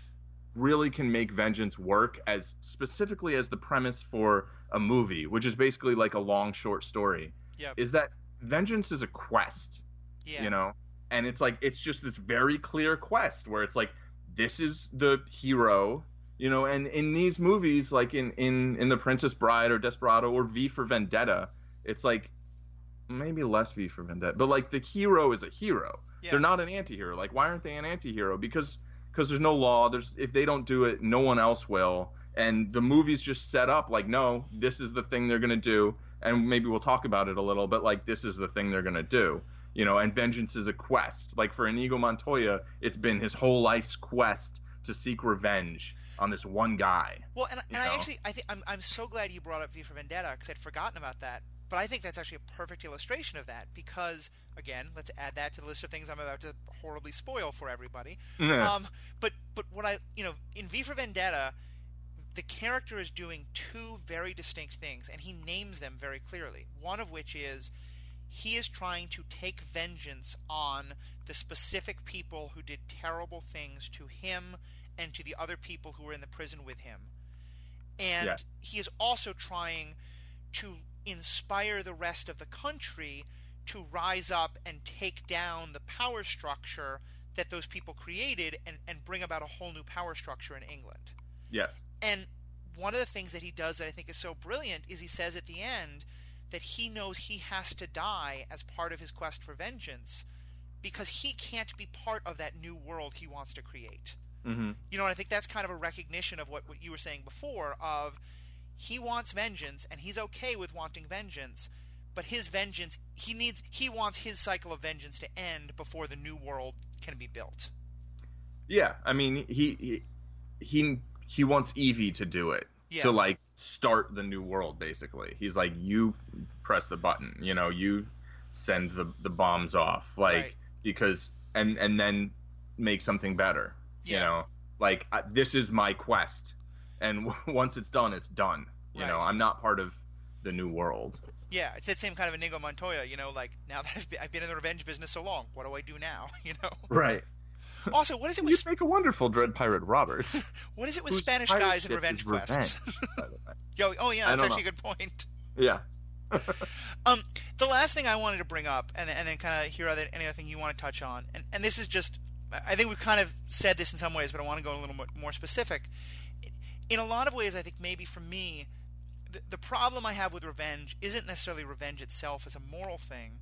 really can make vengeance work as specifically as the premise for a movie which is basically like a long short story Yep. is that vengeance is a quest Yeah. you know and it's like it's just this very clear quest where it's like this is the hero you know and in these movies like in in in the princess bride or desperado or v for vendetta it's like maybe less v for vendetta but like the hero is a hero. Yeah. they're not an anti-hero. Like why aren't they an anti-hero? Because because there's no law. There's if they don't do it no one else will. And the movie's just set up like no this is the thing they're going to do. And maybe we'll talk about it a little but like this is the thing they're going to do. You know and vengeance is a quest. Like for inigo montoya it's been his whole life's quest to seek revenge on this one guy Well, and, and I actually, I think I'm, I'm so glad you brought up V for Vendetta because I'd forgotten about that. But I think that's actually a perfect illustration of that because, again, let's add that to the list of things I'm about to horribly spoil for everybody. Yeah. Um, but but what I, you know, in V for Vendetta, the character is doing two very distinct things, and he names them very clearly. One of which is he is trying to take vengeance on the specific people who did terrible things to him and to the other people who were in the prison with him. And Yeah. he is also trying to inspire the rest of the country to rise up and take down the power structure that those people created and, and bring about a whole new power structure in England. yes And one of the things that he does that I think is so brilliant is he says at the end that he knows he has to die as part of his quest for vengeance because he can't be part of that new world he wants to create. hmm You know, and I think that's kind of a recognition of what, what you were saying before of he wants vengeance and he's okay with wanting vengeance, but his vengeance he needs he wants his cycle of vengeance to end before the new world can be built. yeah i mean he he he, he wants Evey to do it Yeah. to like start the new world basically he's like you press the button you know you send the the bombs off like Right. because and and then make something better you know like I, this is my quest and once it's done it's done you know i'm not part of the new world Yeah, it's that same kind of Inigo Montoya, you know, like now that I've been, I've been in the revenge business so long, what do I do now? You know. right Also, what is it you with make a wonderful dread pirate roberts what is it with Spanish guys and revenge quests? revenge, by the way. Yo, oh yeah, that's actually a good point. yeah Um, the last thing I wanted to bring up, and, and then kind of hear other, any other thing you want to touch on, and, and this is just, I think we've kind of said this in some ways, but I want to go a little more, more specific. In a lot of ways, I think maybe for me, the, the problem I have with revenge isn't necessarily revenge itself as a moral thing,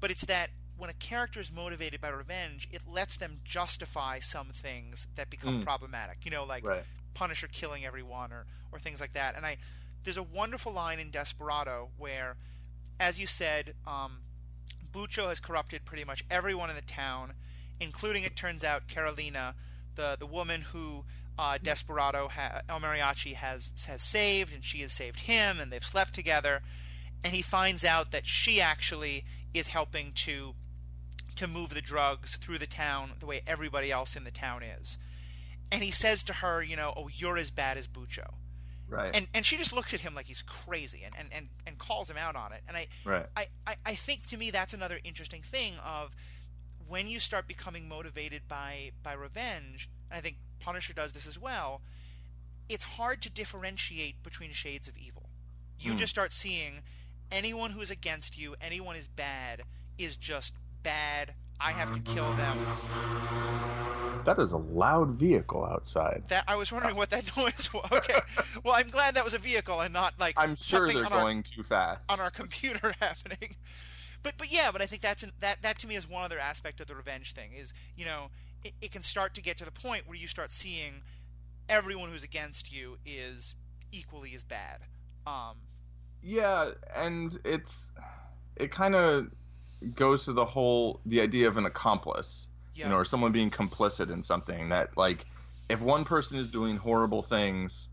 but it's that when a character is motivated by revenge, it lets them justify some things that become Mm. problematic. You know, like Right. Punisher killing everyone or or things like that. And I there's a wonderful line in Desperado where, as you said, um, Bucho has corrupted pretty much everyone in the town, including it turns out Carolina, the the woman who uh, Desperado ha- El Mariachi has has saved, and she has saved him, and they've slept together. And he finds out that she actually is helping to to move the drugs through the town the way everybody else in the town is. And he says to her, you know, oh, you're as bad as Bucho. Right. And and she just looks at him like he's crazy and, and, and, and calls him out on it. And I, right. I, I, I think to me that's another interesting thing of when you start becoming motivated by by revenge, and I think Punisher does this as well, it's hard to differentiate between shades of evil. You Hmm. just start seeing anyone who is against you, anyone is bad, is just bad. I have to kill them. That is a loud vehicle outside. That I was wondering what that noise was. Okay, well I'm glad that was a vehicle and not like I'm sure they're on our- going too fast. on our computer happening. But but yeah, but I think that's an, that that to me is one other aspect of the revenge thing is you know it, it can start to get to the point where you start seeing everyone who's against you is equally as bad. Um, Yeah, and it's it kind of goes to the whole the idea of an accomplice, yeah, you know, or someone being complicit in something that like if one person is doing horrible things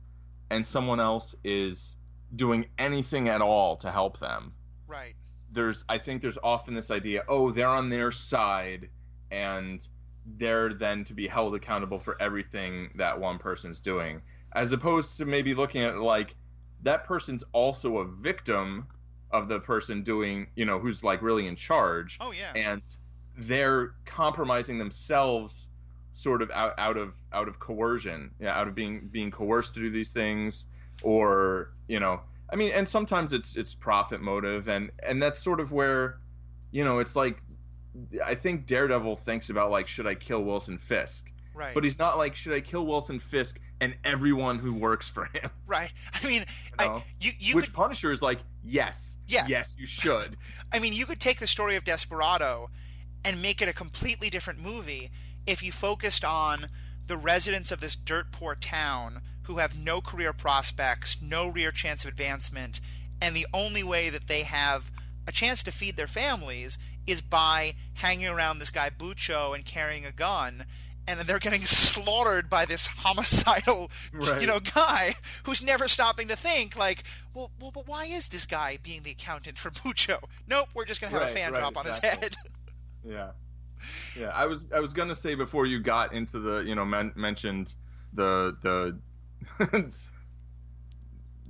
and someone else is doing anything at all to help them, right, there's I think there's often this idea, oh, they're on their side and they're then to be held accountable for everything that one person's doing. As opposed to maybe looking at like that person's also a victim of the person doing, you know, who's like really in charge oh yeah, and they're compromising themselves sort of out, out of out of coercion yeah out of being being coerced to do these things or you know i mean and sometimes it's it's profit motive and and that's sort of where you know it's like i think daredevil thinks about like should i kill wilson fisk? Right, but he's not like should i kill wilson fisk and everyone who works for him? Right. I mean, you I, you you which could punisher is like yes Yeah. yes you should. I mean, you could take the story of Desperado and make it a completely different movie if you focused on the residents of this dirt poor town who have no career prospects, no real chance of advancement, and the only way that they have a chance to feed their families is by hanging around this guy Bucho and carrying a gun. And they're getting slaughtered by this homicidal, Right. you know, guy who's never stopping to think, like, well, well, but why is this guy being the accountant for Bucho? Nope, we're just gonna have a fan right, drop on exactly. his head. Yeah, yeah. I was I was gonna say before you got into the you know men- mentioned the the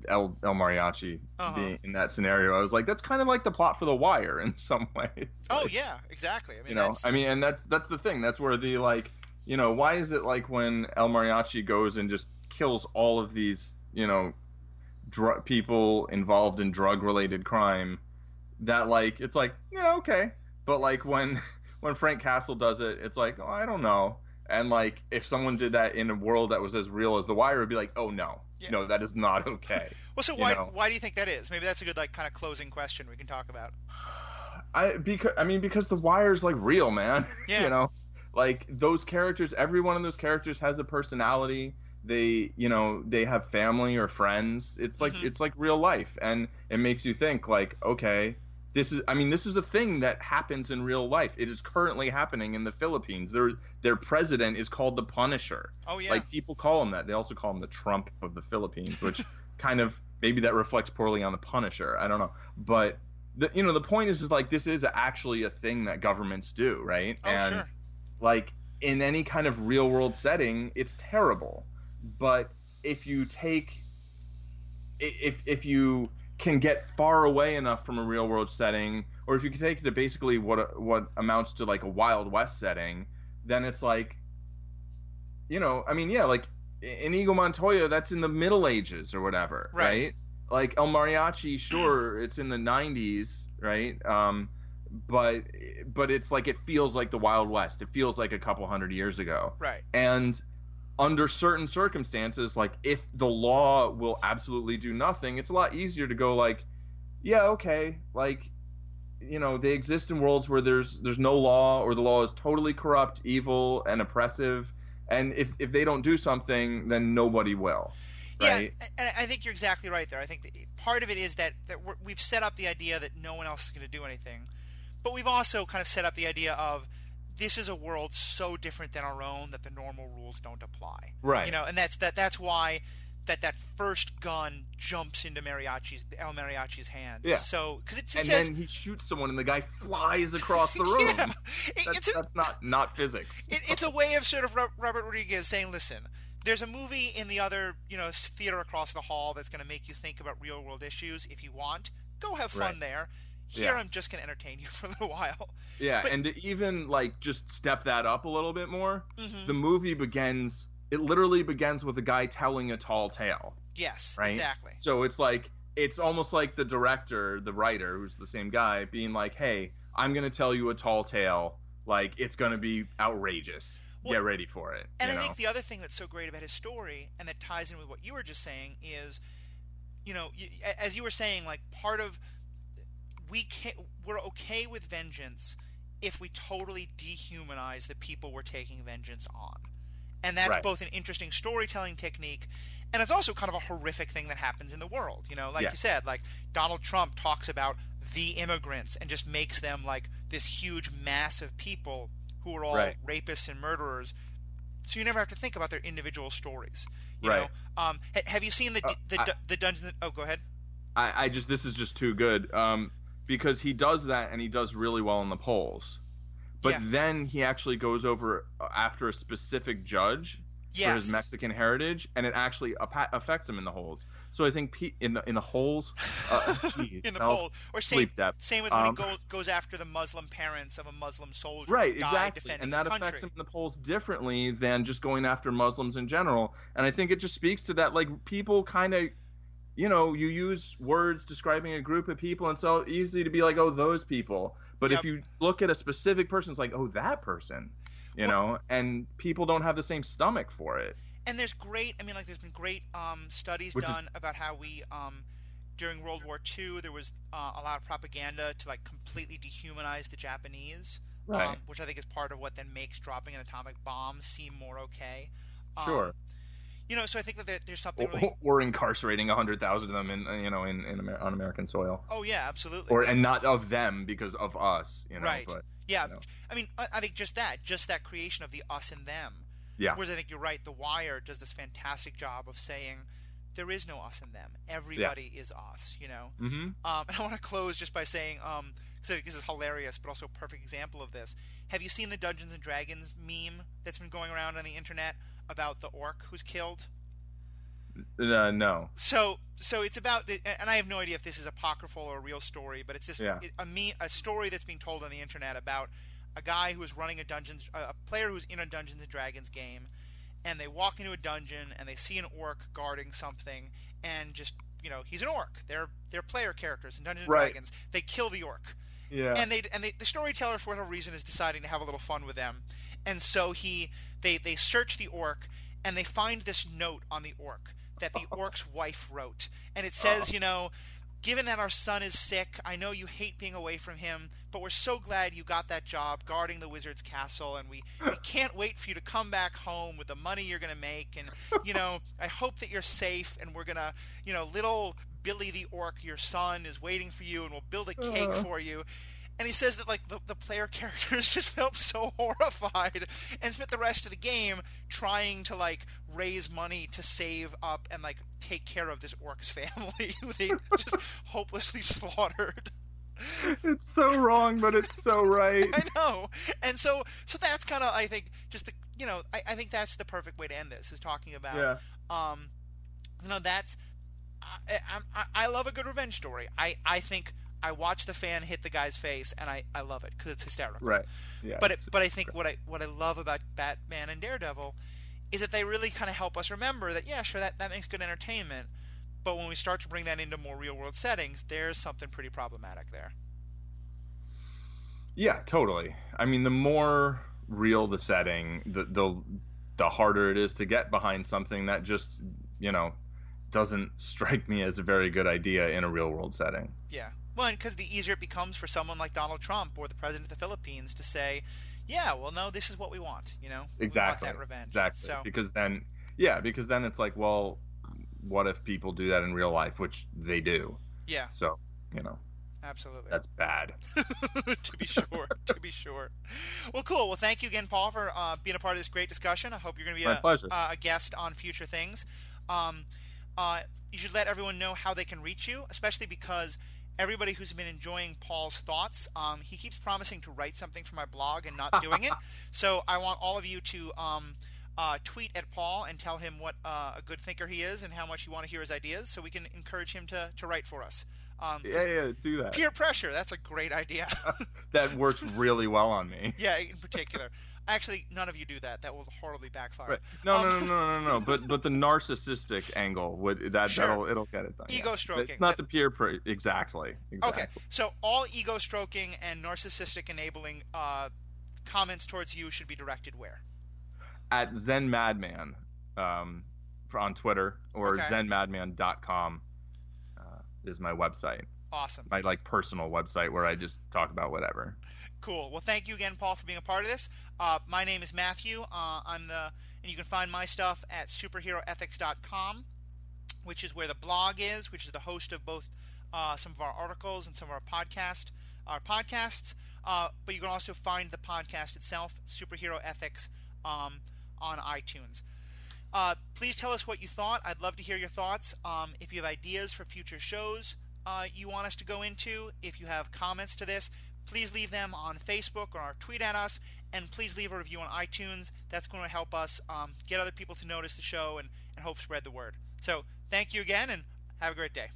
El El Mariachi Uh-huh. being in that scenario. I was like, that's kind of like the plot for The Wire in some ways. oh yeah, exactly. I mean, you know, that's, I mean, and that's that's the thing. That's where the like, you know, why is it like when El Mariachi goes and just kills all of these, you know, dr- people involved in drug related crime? That like, it's like, yeah, okay, but like when when Frank Castle does it, it's like, oh, I don't know. And like, if someone did that in a world that was as real as The Wire, it'd be like, oh no, Yeah. no, that is not okay. well, so why know. why do you think that is? Maybe that's a good like kind of closing question we can talk about. I because I mean because the wire's like real, man. Yeah. you know, like those characters. Every one of those characters has a personality. They, you know, they have family or friends. It's like Mhm. it's like real life, and it makes you think like, okay, this is. I mean, this is a thing that happens in real life. It is currently happening in the Philippines. Their their president is called the Punisher. Oh yeah, Like people call him that. They also call him the Trump of the Philippines, which kind of maybe that reflects poorly on the Punisher. I don't know, but the, you know the point is is like this is actually a thing that governments do, right? Oh, and sure. like in any kind of real world setting, it's terrible. But if you take if if you can get far away enough from a real world setting, or if you can take it to basically what what amounts to like a Wild West setting, then it's like, you know, I mean, yeah, like Inigo Montoya, that's in the Middle Ages or whatever, Right. right? Like El Mariachi, sure, it's in the '90s, right? Um, but but it's like it feels like the Wild West. It feels like a couple hundred years ago right. and under certain circumstances like if the law will absolutely do nothing it's a lot easier to go like yeah okay like you know they exist in worlds where there's there's no law or the law is totally corrupt, evil, and oppressive. And if if they don't do something, then nobody will. Right? Yeah, and I think you're exactly right there. I think part of it is that that we have set up the idea that no one else is going to do anything, but we've also kind of set up the idea of this is a world so different than our own that the normal rules don't apply. Right. You know, and that's that. That's why that that first gun jumps into Mariachi's El Mariachi's hand. Yeah. So because it, and says, then he shoots someone and the guy flies across the room. yeah, that's, it's a, that's not not physics. It, it's a way of sort of Robert Rodriguez saying, "Listen, there's a movie in the other you know theater across the hall that's going to make you think about real world issues. If you want, go have fun Right. there. Here, Yeah. I'm just going to entertain you for a little while." Yeah, But- and to even like just step that up a little bit more, Mhm. the movie begins. It literally begins with a guy telling a tall tale. Yes, Right. exactly. So it's like it's almost like the director, the writer, who's the same guy, being like, "Hey, I'm gonna tell you a tall tale. Like it's gonna be outrageous. Well, Get ready for it." And I know? think the other thing that's so great about his story, and that ties in with what you were just saying, is, you know, as you were saying, like part of we can we're okay with vengeance if we totally dehumanize the people we're taking vengeance on, and that's Right. both an interesting storytelling technique. And it's also kind of a horrific thing that happens in the world. You know, like Yeah. you said, like Donald Trump talks about the immigrants and just makes them like this huge mass of people who are all Right. rapists and murderers. So you never have to think about their individual stories. You Right. know, um, ha- have you seen the Uh, the, I- the Dungeons? Oh, go ahead. I, I just this is just too good um, because he does that and he does really well in the polls, but Yeah. then he actually goes over uh, after a specific judge for his Mexican heritage, and it actually affects him in the holes. So I think Pete in the in the holes, uh, geez, in the poll, or same same with when Um, he go, goes after the Muslim parents of a Muslim soldier Right, exactly, and that affects country. him in the polls differently than just going after Muslims in general. And I think it just speaks to that, like people kind of, you know, you use words describing a group of people, and so easy to be like, oh, those people. But Yep. if you look at a specific person, it's like, oh, that person, you Well- know, and people don't have the same stomach for it. and there's great i mean like there's been great um, studies Which is- done about how we um, during world war ii there was uh, a lot of propaganda to like completely dehumanize the japanese Right. um, which i think is part of what then makes dropping an atomic bomb seem more okay Um, Sure. You know so i think that there, there's something Or, really or incarcerating a hundred thousand of them in, you know, in, in Amer- on American soil, oh yeah absolutely or and not of them because of us, you know. Right. But yeah you know. i mean I, I think just that just that creation of the us and them yeah, Whereas I think you're right. The Wire does this fantastic job of saying there is no us and them. Everybody is us. You know. mm-hmm. Um, and I want to close just by saying, um, because I think this is hilarious, but also a perfect example of this. Have you seen the Dungeons and Dragons meme that's been going around on the internet about the orc who's killed? uh, no. So, so it's about, the, and I have no idea if this is apocryphal or a real story, but it's this Yeah. it, a me a story that's being told on the internet about a guy who is running a dungeons, a player who's in a Dungeons and Dragons game, and they walk into a dungeon and they see an orc guarding something, and just you know he's an orc. They're they're player characters in Dungeons and Right. Dragons. They kill the orc, Yeah. and they and they, the storyteller for whatever reason is deciding to have a little fun with them, and so he they they search the orc and they find this note on the orc that the orc's wife wrote, and it says, you know. Given that our son is sick, I know you hate being away from him, but we're so glad you got that job guarding the wizard's castle, and we, we can't wait for you to come back home with the money you're going to make. And, you know, I hope that you're safe, and we're going to, you know, little Billy the orc, your son, is waiting for you, and we'll build a cake Uh. for you. And he says that like the, the player characters just felt so horrified and spent the rest of the game trying to like raise money to save up and like take care of this orc's family who they just hopelessly slaughtered. it's so wrong, but it's so right. I know. And so so that's kind of I think just the you know I, I think that's the perfect way to end this is talking about yeah. um you know that's I, I, I love a good revenge story. I I think I watch the fan hit the guy's face and I, I love it because it's hysterical. Right. Yeah. But it, but I think what I what I love about Batman and Daredevil is that they really kind of help us remember that yeah sure that that makes good entertainment, but when we start to bring that into more real world settings, there's something pretty problematic there. Yeah, totally. I mean, the more real the setting, the the the harder it is to get behind something that just you know doesn't strike me as a very good idea in a real world setting. Yeah, Well, because the easier it becomes for someone like Donald Trump or the president of the Philippines to say, "Yeah, well, no, this is what we want," you know, exactly, we want that revenge. exactly. So, Because then, yeah, because then it's like, well, what if people do that in real life, which they do? yeah, So, you know, absolutely. that's bad. to be sure. to be sure. Well, cool. Well, thank you again, Paul, for uh, being a part of this great discussion. I hope you're going to be a, uh, a guest on future things. Um, uh, you should let everyone know how they can reach you, especially because everybody who's been enjoying Paul's thoughts, um, he keeps promising to write something for my blog and not doing it. So I want all of you to um, uh, tweet at Paul and tell him what uh, a good thinker he is and how much you want to hear his ideas, so we can encourage him to, to write for us. Um, Yeah, yeah, do that. Peer pressure, that's a great idea. That works really well on me. yeah, in particular. Actually, none of you do that. That will horribly backfire. Right. No, no, Um, no, no, no, no. But but the narcissistic angle would that Sure. that'll it'll get it done. Ego yeah. stroking. It's not That- the peer pre- exactly. Exactly. Okay, so all ego stroking and narcissistic enabling uh, comments towards you should be directed where? At Zen Madman, um, on Twitter or Okay. ZenMadman.com uh, is my website. Awesome. My like personal website where I just talk about whatever. Cool. Well, thank you again, Paul, for being a part of this. Uh, my name is Matthew. Uh, I'm the, and you can find my stuff at superheroethics.com, which is where the blog is, which is the host of both uh, some of our articles and some of our podcast, our podcasts. Uh, but you can also find the podcast itself, Superhero Ethics, um, on iTunes. Uh, please tell us what you thought. I'd love to hear your thoughts. Um, if you have ideas for future shows uh, you want us to go into, if you have comments to this, please leave them on Facebook or tweet at us. And please leave a review on iTunes. That's going to help us um, get other people to notice the show and, and help spread the word. So thank you again and have a great day.